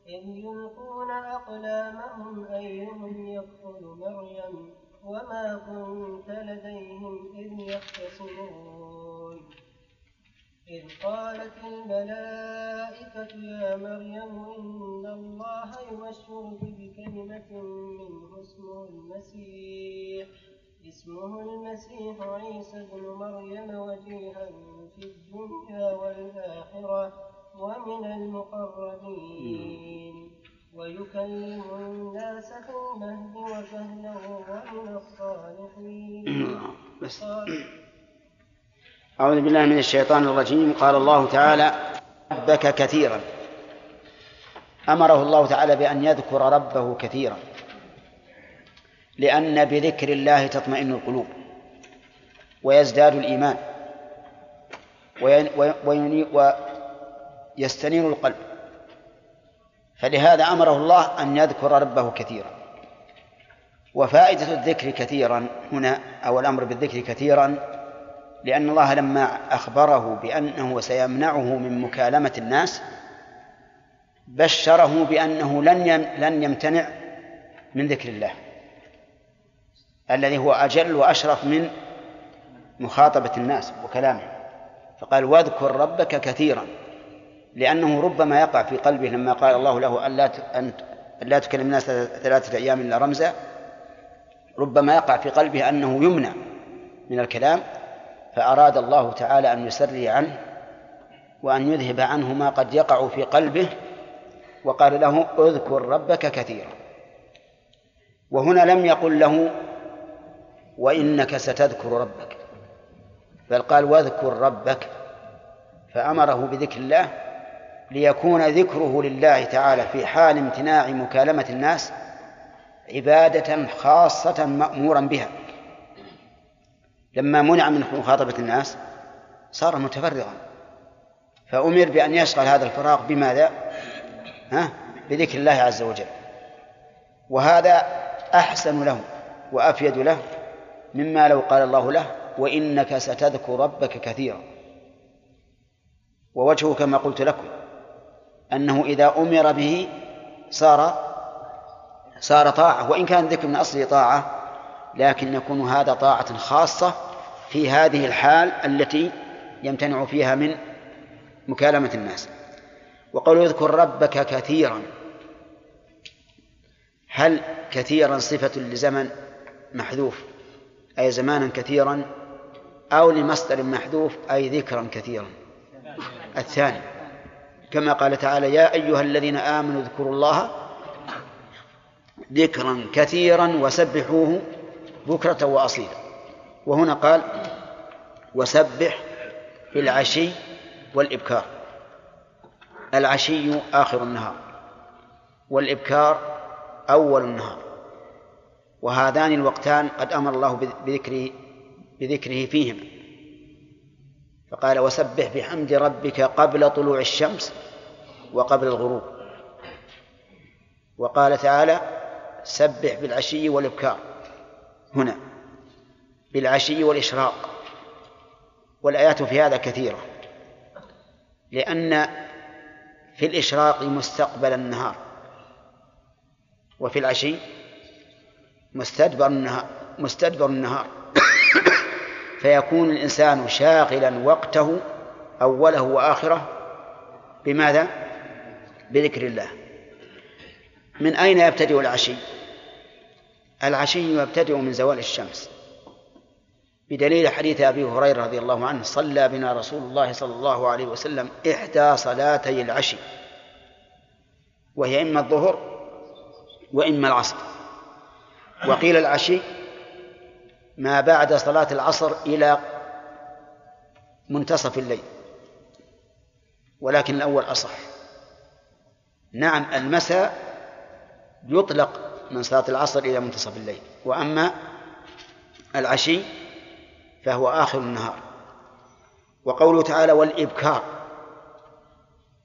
إذ يلقون أقلامهم أيهم يكفل مريم؟ وما كنت لديهم إذ يختصمون. إذ قالت الملائكة يا مريم إن الله يبشرك بكلمة منه اسمه المسيح. اسمه المسيح عيسى ابن مريم وجيها في الدنيا والآخرة ومن المقربين. ويكلم الناس في المهد وكهلا ومن الصالحين. بس أعوذ بالله من الشيطان الرجيم. قال الله تعالى ربك كثيرا. أمره الله تعالى بأن يذكر ربه كثيرا لأن بذكر الله تطمئن القلوب ويزداد الإيمان ويستنير القلب. فلهذا أمره الله أن يذكر ربه كثيرا. وفائدة الذكر كثيرا هنا أو الأمر بالذكر كثيرا لأن الله لما أخبره بأنه سيمنعه من مكالمة الناس بشره بأنه لن لن يمتنع من ذكر الله. الذي هو أجل وأشرف من مخاطبة الناس وكلامه. فقال واذكر ربك كثيرا. لأنه ربما يقع في قلبه لما قال الله له أن لا تكلم الناس ثلاثة أيام إلا رمزا ربما يقع في قلبه أنه يمنع من الكلام فأراد الله تعالى أن يسري عنه وأن يذهب عنه ما قد يقع في قلبه وقال له اذكر ربك كثيرا. وهنا لم يقل له وإنك ستذكر ربك بل قال واذكر ربك فأمره بذكر الله ليكون ذكره لله تعالى في حال امتناع مكالمة الناس عبادة خاصة مأمورا بها. لما منع من مخاطبة الناس صار متفرغا فأمر بأن يشغل هذا الفراغ بماذا؟ ها؟ بذكر الله عز وجل وهذا أحسن له وأفيد له مما لو قال الله له وإنك ستذكر ربك كثيرا ووجهه كما قلت لكم أنه إذا أمر به صار صار طاعة وإن كان ذكر من أصله طاعة لكن يكون هذا طاعة خاصة في هذه الحال التي يمتنع فيها من مكالمة الناس. وقول اذكر ربك كثيرا. هل كثيرا صفة لزمن محذوف؟ أي زمانا كثيرا؟ أو لمصدر محذوف؟ أي ذكرا كثيرا؟ الثاني. كما قال تعالى يا أيها الذين آمنوا اذكروا الله ذكرا كثيرا وسبحوه بكرة وأصيلا. وهنا قال وسبح في العشي والإبكار. العشي آخر النهار والإبكار أول النهار. وهذان الوقتان قد أمر الله بذكره بذكره فيهما. فقال وسبح بحمد ربك قبل طلوع الشمس وقبل الغروب. وقال تعالى سبح بالعشي والإبكار. هنا بالعشي والإشراق. والآيات في هذا كثيرة. لأن في الإشراق مستقبل النهار. وفي العشي مستدبر النهار مستدبر النهار. [coughs] فيكون الإنسان شاغلا وقته أوله وآخره بماذا؟ بذكر الله. من أين يبتدئ العشي؟ العشي يبتدئ من زوال الشمس. بدليل حديث أبي هريرة رضي الله عنه صلى بنا رسول الله صلى الله عليه وسلم إحدى صلاتي العشي وهي إما الظهر وإما العصر. وقيل العشي ما بعد صلاة العصر إلى منتصف الليل ولكن الأول أصح. نعم المساء يطلق من صلاة العصر إلى منتصف الليل وأما العشي فهو آخر النهار. وقوله تعالى والإبكار.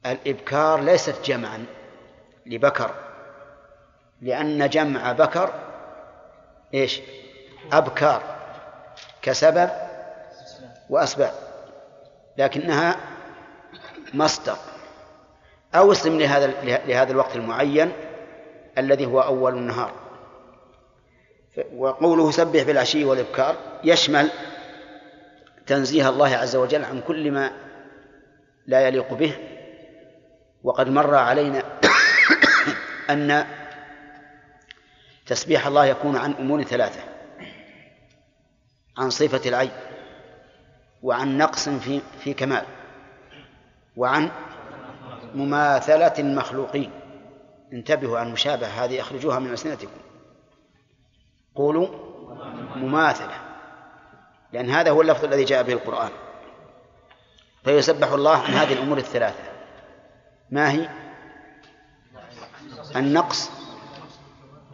الإبكار ليست جمعا لبكر لأن جمع بكر إيش؟ أبكار كسبب وأسباب لكنها مصدر. أو اسم لهذا لهذا الوقت المعين الذي هو أول النهار. وقوله سبح بالعشي والإبكار يشمل تنزيه الله عز وجل عن كل ما لا يليق به. وقد مر علينا [coughs] أن تسبيح الله يكون عن أمور ثلاثة عن صفة العيب وعن نقص في في كمال وعن مماثلة المخلوقين. انتبهوا عن المشابهة هذه أخرجوها من ألسنتكم. قولوا مماثلة. لأن هذا هو اللفظ الذي جاء به القرآن. فيسبح الله عن هذه الأمور الثلاثة. ما هي؟ النقص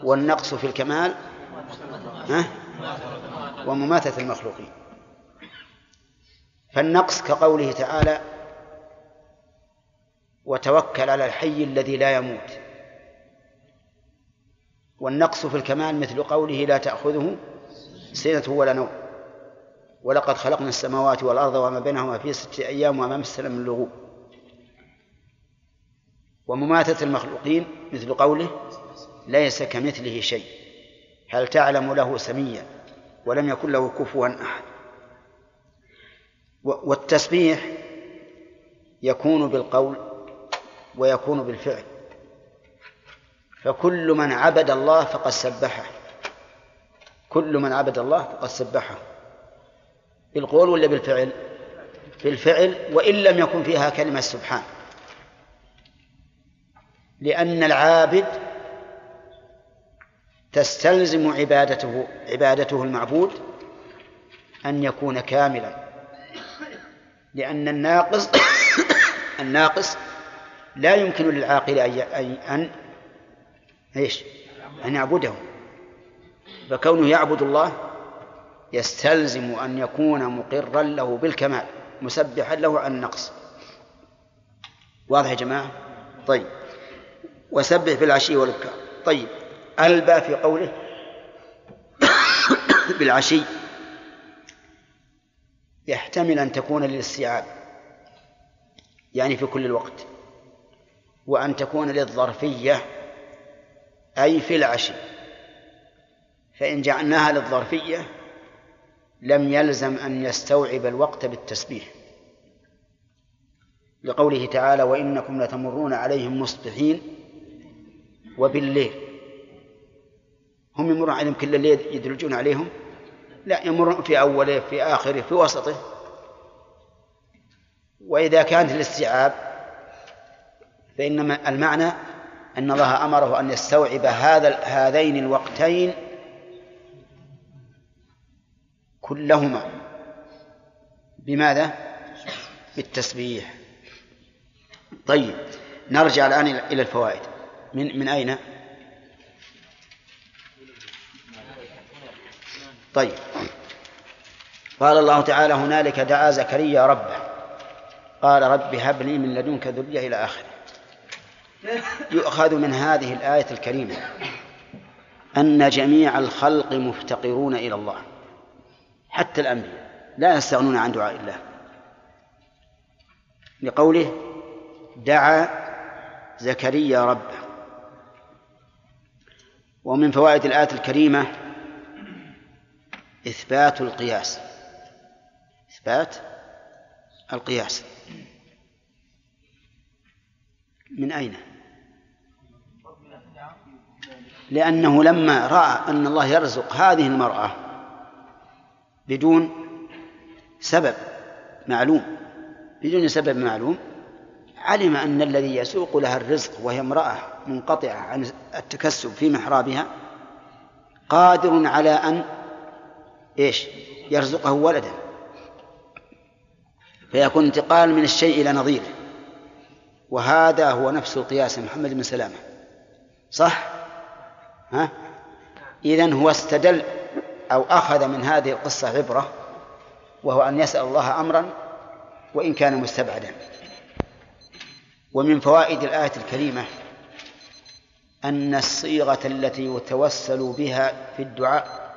والنقص في الكمال ها؟ ومماثلة المخلوقين. فالنقص كقوله تعالى وتوكل على الحي الذي لا يموت والنقص في الكمال مثل قوله لا تأخذه سنة ولا نوم ولقد خلقنا السماوات والأرض وما بينهما في ستة أيام وما مسنا من لغوب ومماثلة المخلوقين مثل قوله ليس كمثله شيء. هل تعلم له سميا ولم يكن له كفوا أحد. والتسبيح يكون بالقول ويكون بالفعل. فكل من عبد الله فقد سبحه. كل من عبد الله فقد سبحه. بالقول ولا بالفعل؟ بالفعل وإن لم يكن فيها كلمة سبحان. لأن العابد تستلزم عبادته عبادته المعبود أن يكون كاملا. لأن الناقص [coughs] الناقص لا يمكن للعاقل أن أن إيش؟ أن يعبده. فكونه يعبد الله يستلزم أن يكون مقرا له بالكمال مسبحا له عن النقص. واضح يا جماعة؟ طيب. وسبح بالعشي والإبكار طيب. ألبى في قوله [coughs] بالعشي. يحتمل أن تكون للاستيعاب يعني في كل الوقت وأن تكون للظرفية أي في العشي. فإن جعلناها للظرفية لم يلزم أن يستوعب الوقت بالتسبيح. لقوله تعالى وإنكم لتمرون عليهم مصبحين وبالليل. هم يمرون عليهم كل الليل يدرجون عليهم؟ لا يمرون في أوله في آخره في وسطه. وإذا كانت الاستيعاب فإن المعنى أن الله أمره أن يستوعب هذا هذين الوقتين كلهما. بماذا؟ بالتسبيح. طيب نرجع الآن إلى الفوائد. من من أين؟ طيب. قال الله تعالى هنالك دعا زكريا ربه. قال رب هب لي من لدنك ذرية إلى آخره. يؤخذ من هذه الآية الكريمة أن جميع الخلق مفتقرون إلى الله. حتى الأنبياء لا يستغنون عن دعاء الله. لقوله دعا زكريا ربه. ومن فوائد الآية الكريمة إثبات القياس. إثبات القياس. من أين؟ لأنه لما رأى أن الله يرزق هذه المرأة بدون سبب معلوم بدون سبب معلوم. علم أن الذي يسوق لها الرزق وهي امرأة منقطعة عن التكسب في محرابها قادر على أن إيش؟ يرزقه ولدا. فيكون انتقال من الشيء إلى نظيره. وهذا هو نفس القياس محمد بن سلامة. صح؟ ها؟ إذن هو استدل أو أخذ من هذه القصة عبرة وهو أن يسأل الله أمرا وإن كان مستبعدا. ومن فوائد الآية الكريمة أن الصيغة التي يتوسل بها في الدعاء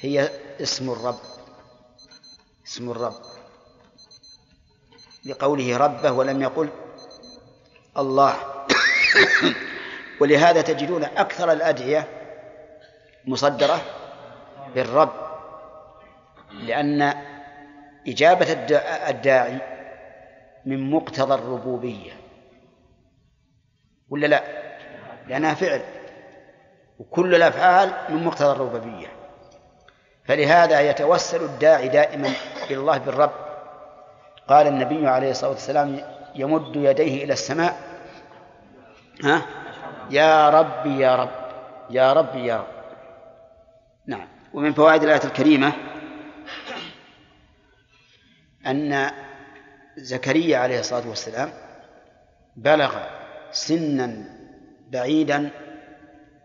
هي اسم الرب اسم الرب. لقوله ربه ولم يقل الله. [coughs] ولهذا تجدون أكثر الأدعية مصدرة بالرب لأن إجابة الداعي من مقتضى الربوبية ولا لا؟ لأنها فعل وكل الأفعال من مقتضى الربوبية. فلهذا يتوسل الداعي دائما إلى الله بالرب. قال النبي عليه الصلاة والسلام يمد يديه إلى السماء. ها؟ يا رب يا رب يا رب يا رب. نعم. ومن فوائد الآية الكريمة أن زكريا عليه الصلاة والسلام بلغ سنا بعيدا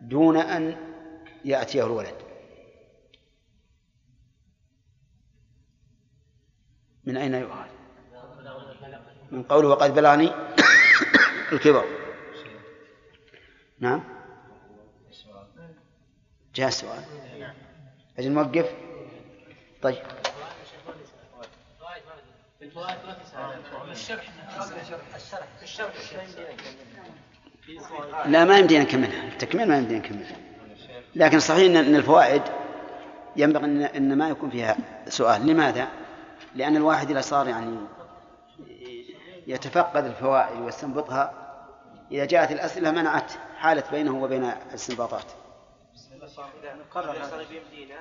دون أن يأتيه الولد. من أين يؤخذ؟ من قوله وقد بلغني [coughs] الكبر. نعم. جاء السؤال. أجل نوقف طيب. لا ما يمدينا نكملها التكميل ما يمدينا نكملها لكن صحيح ان الفوائد ينبغي ان ما يكون فيها سؤال. لماذا؟ لأن الواحد إذا صار يعني يتفقد الفوائد ويستنبطها إذا جاءت الأسئلة منعت حالت بينه وبين الاستنباطات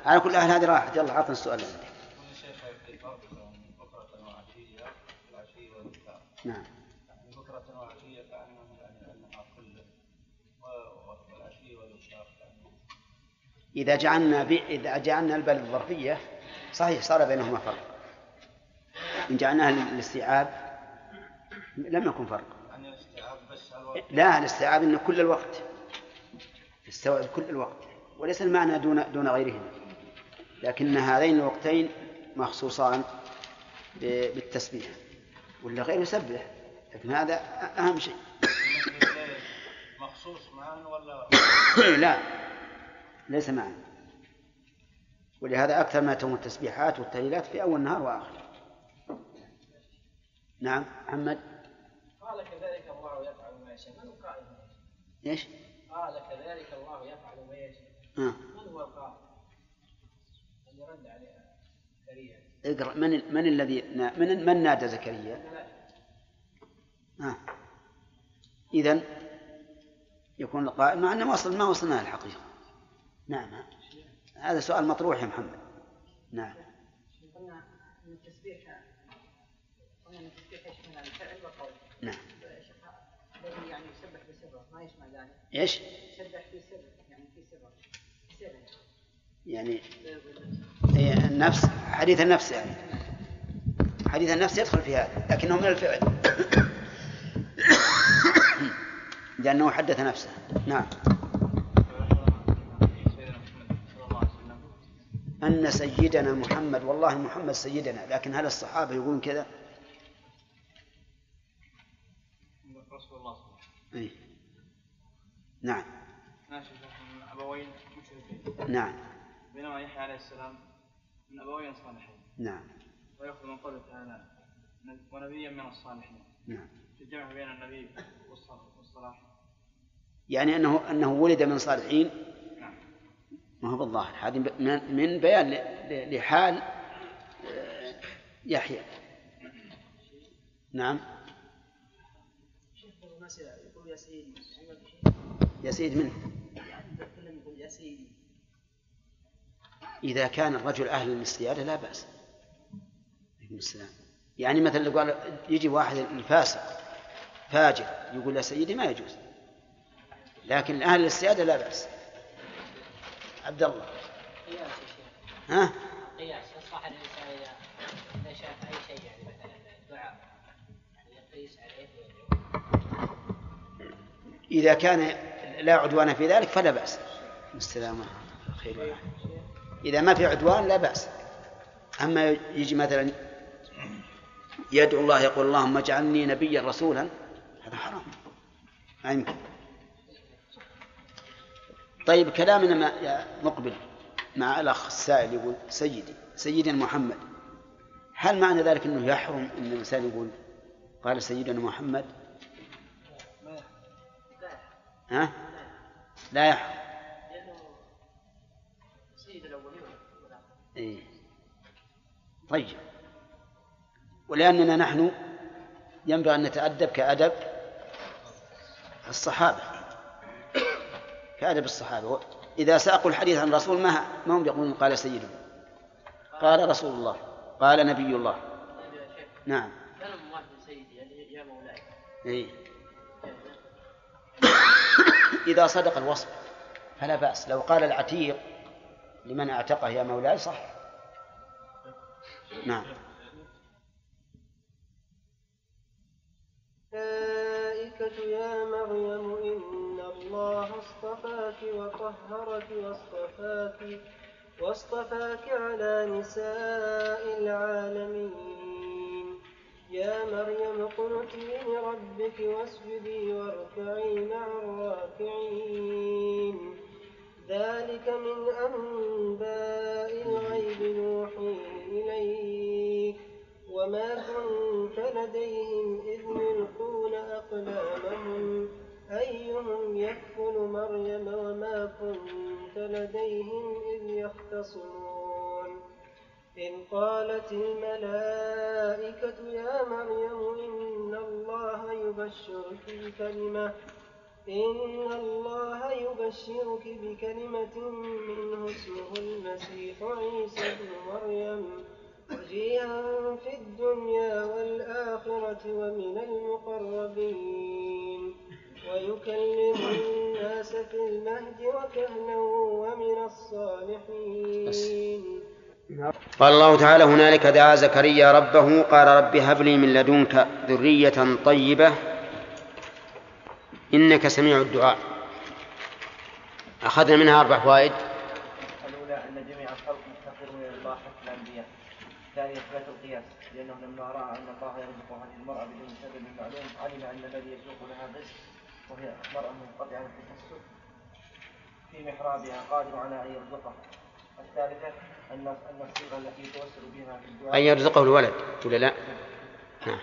على كل حال هذه راحت. يلا عطنا السؤال اللي عندك. نعم. بكرة وعشية كأنه يعني والإشراق إذا جعلنا ب... إذا جعلنا البلد الظرفية صحيح صار بينهما فرق. إن جعلناها للاستيعاب لم يكن فرق. يعني الاستيعاب بس على الوقت. لا الاستيعاب إنه كل الوقت. يستوعب كل الوقت. وليس المعنى دون دون غيرهما. لكن هذين الوقتين مخصوصان بالتسبيح. ولا غير يسبح. لكن هذا أهم شيء. مخصوص معا ولا [coughs] لا. ليس معا. ولهذا أكثر ما تكون التسبيحات والتهليلات في أول النهار واخره نعم محمد. قال كذلك الله يفعل ما يشاء. من يشاء إيش؟ قال كذلك الله يفعل آه. من هو القائل اللي رد عليها زكريا اقرأ من من الذي نا- من من نادى زكريا؟ آه. إذا يكون القائل مع أنه وصل ما وصلنا الحقيقة نعم هذا سؤال مطروح يا محمد نعم قلنا ان التسبيح قلنا ان التسبيح يشمل الفعل والقول نعم يعني يسبح بسره ما يشمل ذلك إيش؟ يسبح في سر يعني في سره سر يعني إيه النفس حديث النفس يعني. حديث النفس يدخل في هذا لكنه من الفعل. [coughs] لأنه حدث نفسه. نعم. أن سيدنا محمد والله محمد سيدنا لكن هل الصحابة يقولون كذا؟ رسول الله صلى الله عليه وسلم. إيه. نعم. أبوين. مشركين نعم. بينما يحيى عليه السلام من ابوين صالحين نعم. ويأخذ من قوله تعالى ونبيا من الصالحين. نعم. في الجمع بين النبي والص- والصلاح. يعني أنه أنه ولد من صالحين؟ نعم. ما هو بالظاهر. هذه من من بيان ل- ل- لحال آه، يحيى. نعم. يقول يا سيدي يا سيد منه يعني يتكلم يقول يا سيدي إذا كان الرجل أهل للسيادة لا بأس. السلام. يعني مثلا لو قال يجي واحد الفاسق فاجر يقول يا سيدي ما يجوز. لكن أهل السيادة لا بأس. عبد الله. ها؟ قياس يصلح إذا شاف أي شيء يعني مثلا الدعاء يقيس عليه. إذا كان لا عدوان في ذلك فلا بأس. السلامة خير. والعافية. إذا ما في عدوان لا بأس. أما يجي مثلا يدعو الله يقول اللهم اجعلني نبيا رسولا هذا حرام. ما يمكن. طيب كلامنا ما يا مقبل مع الأخ السائل يقول سيدي سيدنا محمد هل معنى ذلك أنه يحرم أن الإنسان يقول؟ قال سيدنا محمد. ها؟ لا يحرم. إيه. طيب. ولأننا نحن ينبغي أن نتأدب كأدب الصحابة. كأدب الصحابة. إذا ساقوا الحديث عن الرسول ما ما هم يقولون؟ قال سيدنا. قال رسول الله. قال نبي الله. نعم. سيدي يعني يا مولاي. إيه. إذا صدق الوصف فلا بأس. لو قال العتيق لمن اعتقه يا مولاي صح. نعم. الملائكة يا مريم إن الله اصطفاك وطهرك واصطفاك واصطفاك على نساء العالمين. يا مريم اقنتي لربك واسجدي واركعي مع الراكعين. ذلك من أنباء الغيب نوحيه إليك. وما كنت لديهم إذ يلقون أقلامهم. أيهم يكفل مريم وما كنت لديهم إذ يختصمون. إذ قالت الملائكة يا مريم إن الله يبشرك بكلمة إن الله يبشرك بكلمة منه اسمه المسيح عيسى ابن مريم وجيها في الدنيا والآخرة ومن المقربين ويكلم الناس في المهد وكهلا ومن الصالحين قال الله تعالى هنالك دعا زكريا ربه قال رب هب لي من لدنك ذرية طيبة إنك سميع الدعاء أخذنا منها أربع فوائد الأولى أن جميع الخلق مفتقرون إلى الله حتى الأنبياء. الثانية إثبات القياس لأنه لما رأى أن الله يرزق هذه المرأة بدون سبب معلوم علم أن الذي يسوق لها الرزق وهي مرأة منقطعة التكسب في محرابها قادر على أن يرزقها. الثالثة أن أن الصيغة التي يتوسل بها في الدعاء أن يرزقه الولد ولا لا؟ نعم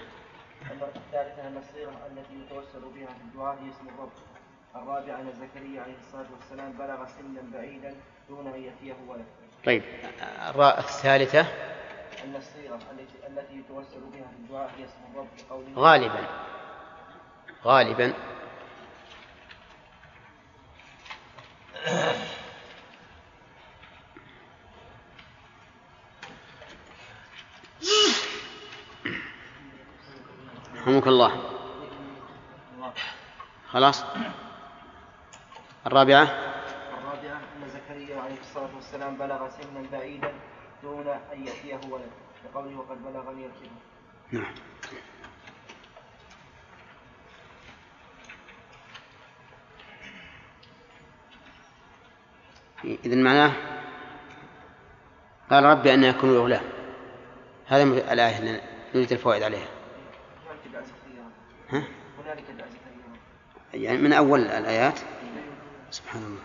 أن الصيغة التي يتوسل بها في الدعاء هي اسم الرب. الرابعة أن زكريا عليه الصلاة والسلام بلغ سنا بعيدا دون أن يأتيه ولد. طيب. الثالثة. أن الصيغة التي التي يتوسل بها في الدعاء هي اسم الرب بقوله غالبا. غالبا. رحمك الله. خلاص. الرابعة. الرابعة أن زكريا عليه الصلاة والسلام بلغ سنا بعيدا دون أن يأتيه ولد. بقوله وقد بلغني الكبر. نعم. إذن معناه قال ربي أن يكون غلام هذا الآية اللي نريد الفوائد عليها هنالك دعا زكريا ها؟ هنالك دعا زكريا يعني من أول الآيات؟ سبحان الله.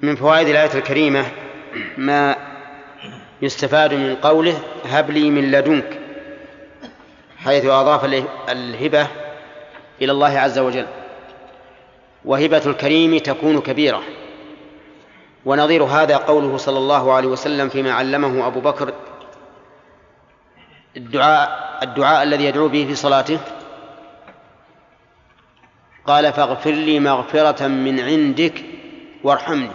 من فوائد الآية الكريمة ما يستفاد من قوله هب لي من لدنك حيث أضاف اله- الهبة إلى الله عز وجل. وهبة الكريم تكون كبيرة. ونظير هذا قوله صلى الله عليه وسلم فيما علمه أبو بكر. الدعاء الدعاء الذي يدعو به في صلاته. قال فاغفر لي مغفرة من عندك وارحمني.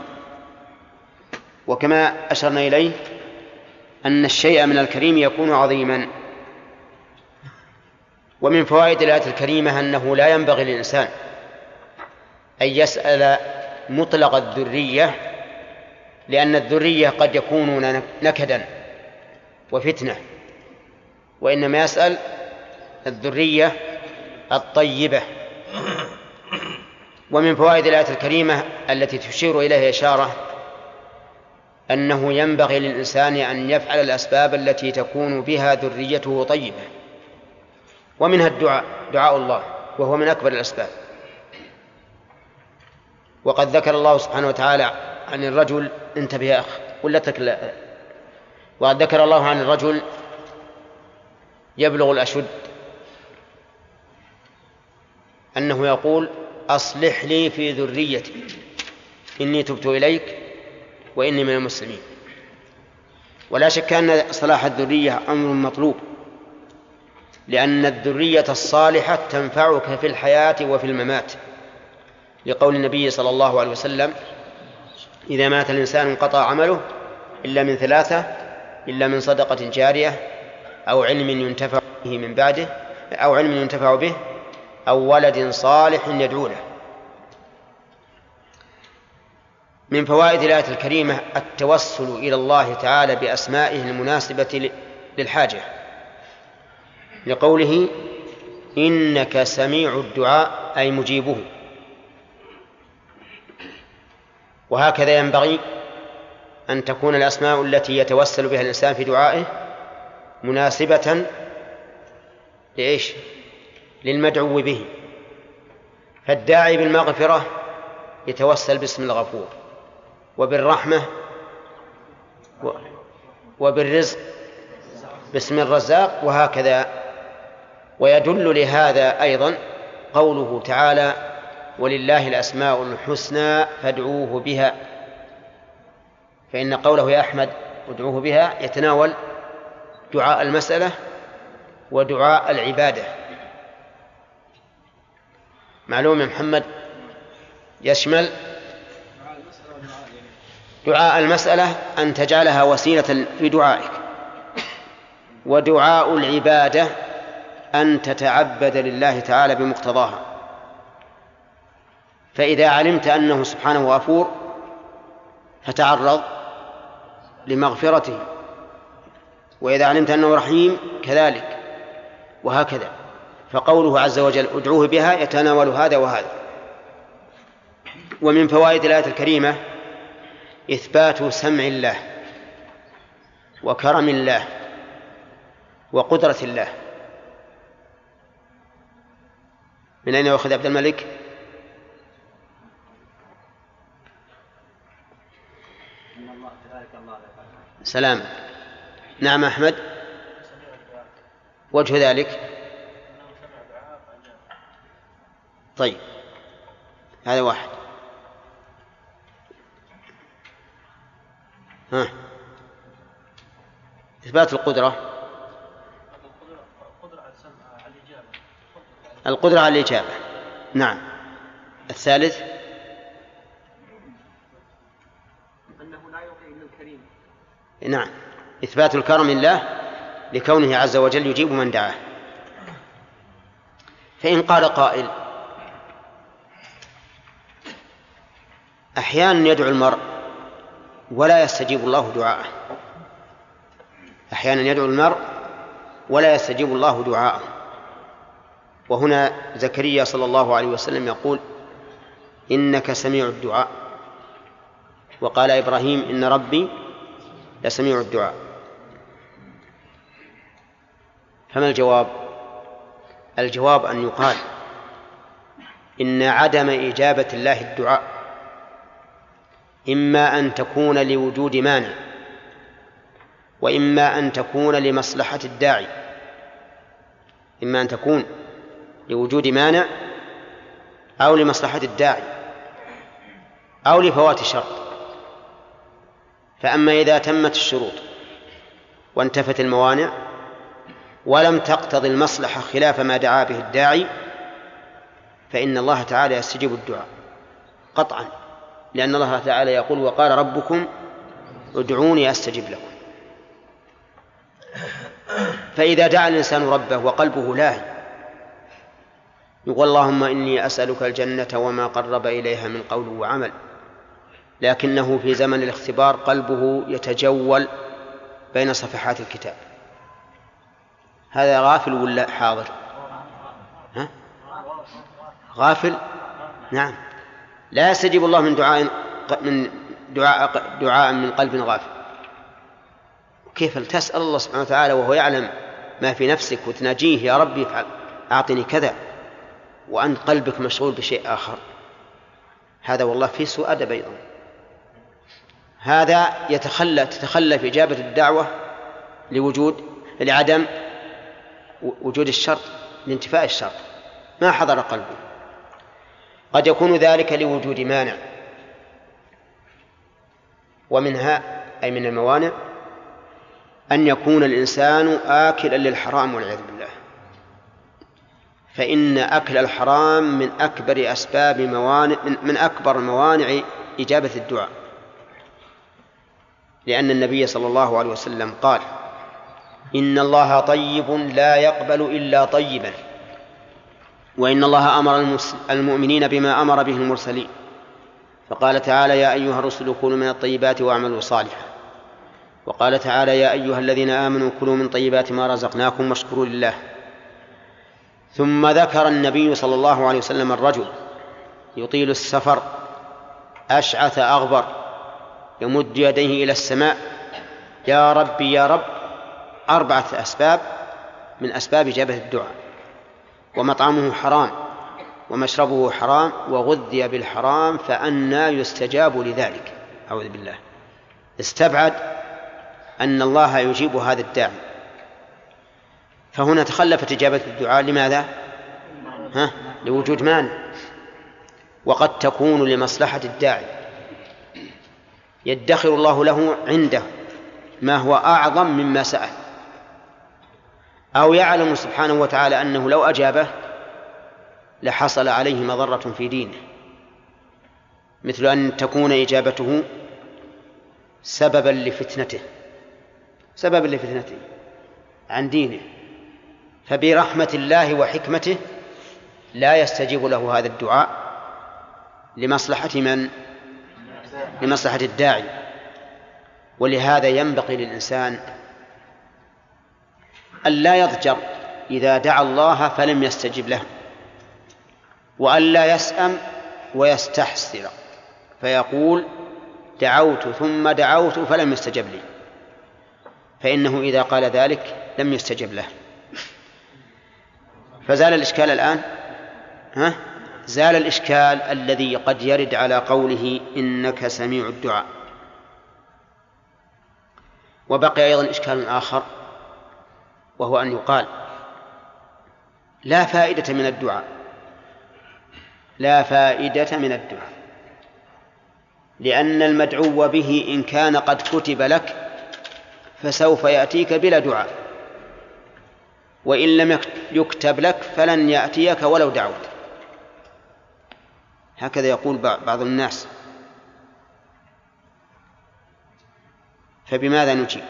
وكما أشرنا إليه أن الشيء من الكريم يكون عظيما. ومن فوائد الآية الكريمة أنه لا ينبغي للإنسان أن يسأل مطلق الذرية لأن الذرية قد يكونون نكدا وفتنة. وإنما يسأل الذرية الطيبة. ومن فوائد الآية الكريمة التي تشير إليها إشارة أنه ينبغي للإنسان أن يفعل الأسباب التي تكون بها ذريته طيبة. ومنها الدعاء دعاء الله وهو من أكبر الأسباب. وقد ذكر الله سبحانه وتعالى عن الرجل انتبه يا أخ ولا تكل وقد ذكر الله عن الرجل يبلغ الأشد. أنه يقول أصلح لي في ذريتي إني تبت إليك وإني من المسلمين. ولا شك أن صلاح الذرية أمر مطلوب لأن الذرية الصالحة تنفعك في الحياة وفي الممات. لقول النبي صلى الله عليه وسلم إذا مات الإنسان انقطع عمله إلا من ثلاثة إلا من صدقة جارية أو علم ينتفع به من بعده أو علم ينتفع به أو ولد صالح يدعو له من فوائد الآية الكريمة التوسل إلى الله تعالى بأسمائه المناسبة للحاجة لقوله إنك سميع الدعاء أي مجيبه. وهكذا ينبغي أن تكون الأسماء التي يتوسل بها الإنسان في دعائه مناسبة لإيش؟ للمدعو به فالداعي بالمغفرة يتوسل باسم الغفور وبالرحمة وبالرزق باسم الرزاق وهكذا ويدل لهذا أيضا قوله تعالى ولله الأسماء الحسنى فادعوه بها. فإن قوله يا أحمد ادعوه بها يتناول دعاء المسألة ودعاء العبادة. معلوم يا محمد؟ يشمل دعاء المسألة أن تجعلها وسيلة في دعائك. ودعاء العبادة أن تتعبد لله تعالى بمقتضاها. فإذا علمت أنه سبحانه غفور فتعرض لمغفرته. وإذا علمت أنه رحيم كذلك. وهكذا. فقوله عز وجل ادعوه بها يتناول هذا وهذا. ومن فوائد الآية الكريمة إثبات سمع الله وكرم الله وقدرة الله. من أين يأخذ عبد الملك؟ سلام. نعم أحمد. وجه ذلك. طيب هذا واحد. ها. إثبات القدرة. القدرة على الإجابة. نعم. الثالث. نعم. إثبات الكرم لله لكونه عز وجل يجيب من دعاه. فإن قال قائل أحيانا يدعو المرء ولا يستجيب الله دعاءه. أحيانا يدعو المرء ولا يستجيب الله دعاءه. وهنا زكريا صلى الله عليه وسلم يقول إنك سميع الدعاء. وقال إبراهيم إن ربي لسميع الدعاء. فما الجواب؟ الجواب أن يقال إن عدم إجابة الله الدعاء إما أن تكون لوجود مانع وإما أن تكون لمصلحة الداعي إما أن تكون لوجود مانع أو لمصلحة الداعي أو لفوات شرط فأما إذا تمت الشروط وانتفت الموانع ولم تقتضي المصلحة خلاف ما دعا به الداعي فإن الله تعالى يستجيب الدعاء قطعا لأن الله تعالى يقول وقال ربكم ادعوني أستجب لكم. فإذا دعا الإنسان ربه وقلبه لاهي يقول اللهم إني أسألك الجنة وما قرب إليها من قول وعمل. لكنه في زمن الاختبار قلبه يتجول بين صفحات الكتاب. هذا غافل ولا حاضر؟ ها؟ غافل؟ نعم. لا يستجيب الله من دعاء من دعاء دعاء من قلب غافل. كيف تسأل الله سبحانه وتعالى وهو يعلم ما في نفسك وتناجيه؟ يا ربي أعطني كذا وأنت قلبك مشغول بشيء آخر. هذا والله في سوء أدب أيضا. هذا يتخلى تتخلى في إجابة الدعوة لوجود لعدم وجود الشرط لانتفاء الشرط ما حضر قلبه. قد يكون ذلك لوجود مانع. ومنها أي من الموانع أن يكون الإنسان آكلا للحرام والعياذ بالله. فإن أكل الحرام من أكبر أسباب موانع من أكبر موانع إجابة الدعاء. لأن النبي صلى الله عليه وسلم قال إن الله طيب لا يقبل إلا طيبا وإن الله أمر المؤمنين بما أمر به المرسلين. فقال تعالى يا أيها الرسل كونوا من الطيبات واعملوا صالحا. وقال تعالى يا أيها الذين آمنوا كلوا من طيبات ما رزقناكم واشكروا لله. ثم ذكر النبي صلى الله عليه وسلم الرجل يطيل السفر أشعث أغبر. يمد يديه إلى السماء. يا ربي يا رب أربعة أسباب من أسباب إجابة الدعاء. ومطعمه حرام ومشربه حرام وغذي بالحرام فأنى يستجاب لذلك. أعوذ بالله. استبعد أن الله يجيب هذا الداعي. فهنا تخلفت إجابة الدعاء. لماذا؟ ها؟ لوجود مانع وقد تكون لمصلحة الداعي. يدخر الله له عنده ما هو أعظم مما سأل. أو يعلم سبحانه وتعالى أنه لو أجابه لحصل عليه مضرة في دينه. مثل أن تكون إجابته سببا لفتنته. سببا لفتنته عن دينه. فبرحمة الله وحكمته لا يستجيب له هذا الدعاء لمصلحة من؟ لمصلحة الداعي. ولهذا ينبغي للإنسان أن لا يضجر إذا دعا الله فلم يستجب له وأن لا يسأم ويستحسر فيقول دعوت ثم دعوت فلم يستجب لي. فإنه إذا قال ذلك لم يستجب له. فزال الإشكال الآن؟ ها؟ زال الإشكال الذي قد يرد على قوله إنك سميع الدعاء. وبقي أيضا إشكال آخر وهو أن يقال لا فائدة من الدعاء لا فائدة من الدعاء لأن المدعو به إن كان قد كتب لك فسوف يأتيك بلا دعاء وإن لم يكتب لك فلن يأتيك ولو دعوت. هكذا يقول بعض الناس. فبماذا نجيب؟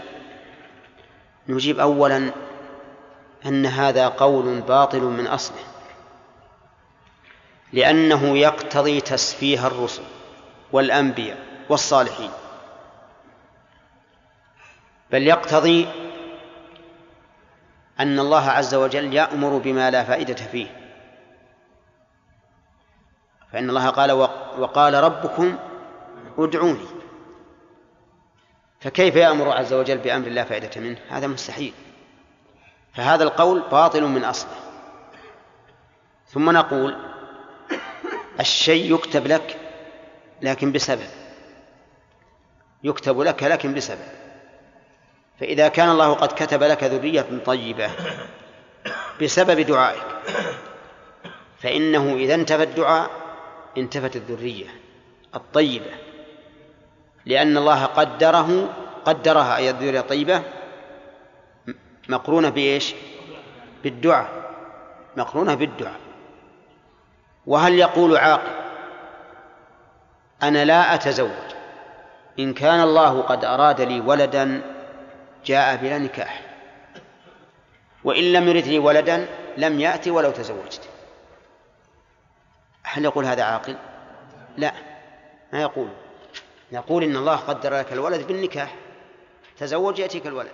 نجيب أولا أن هذا قول باطل من أصله لأنه يقتضي تسفيه الرسل والأنبياء والصالحين بل يقتضي أن الله عز وجل يأمر بما لا فائدة فيه. فإن الله قال وقال ربكم ادعوني. فكيف يأمر عز وجل بأمر لا فائدة منه؟ هذا مستحيل. فهذا القول باطل من أصله. ثم نقول الشيء يكتب لك لكن بسبب. يكتب لك لكن بسبب. فإذا كان الله قد كتب لك ذرية طيبة بسبب دعائك فإنه إذا انتفى الدعاء انتفت الذرية الطيبة لأن الله قدره قدرها أي الذرية الطيبة مقرونة بإيش؟ بالدعاء مقرونة بالدعاء وهل يقول عاقل أنا لا أتزوج إن كان الله قد أراد لي ولدا جاء بلا نكاح وإن لم يرد لي ولدا لم يأتي ولو تزوجت هل يقول هذا عاقل؟ لا ما يقول نقول إن الله قدر لك الولد بالنكاح تزوج يأتيك الولد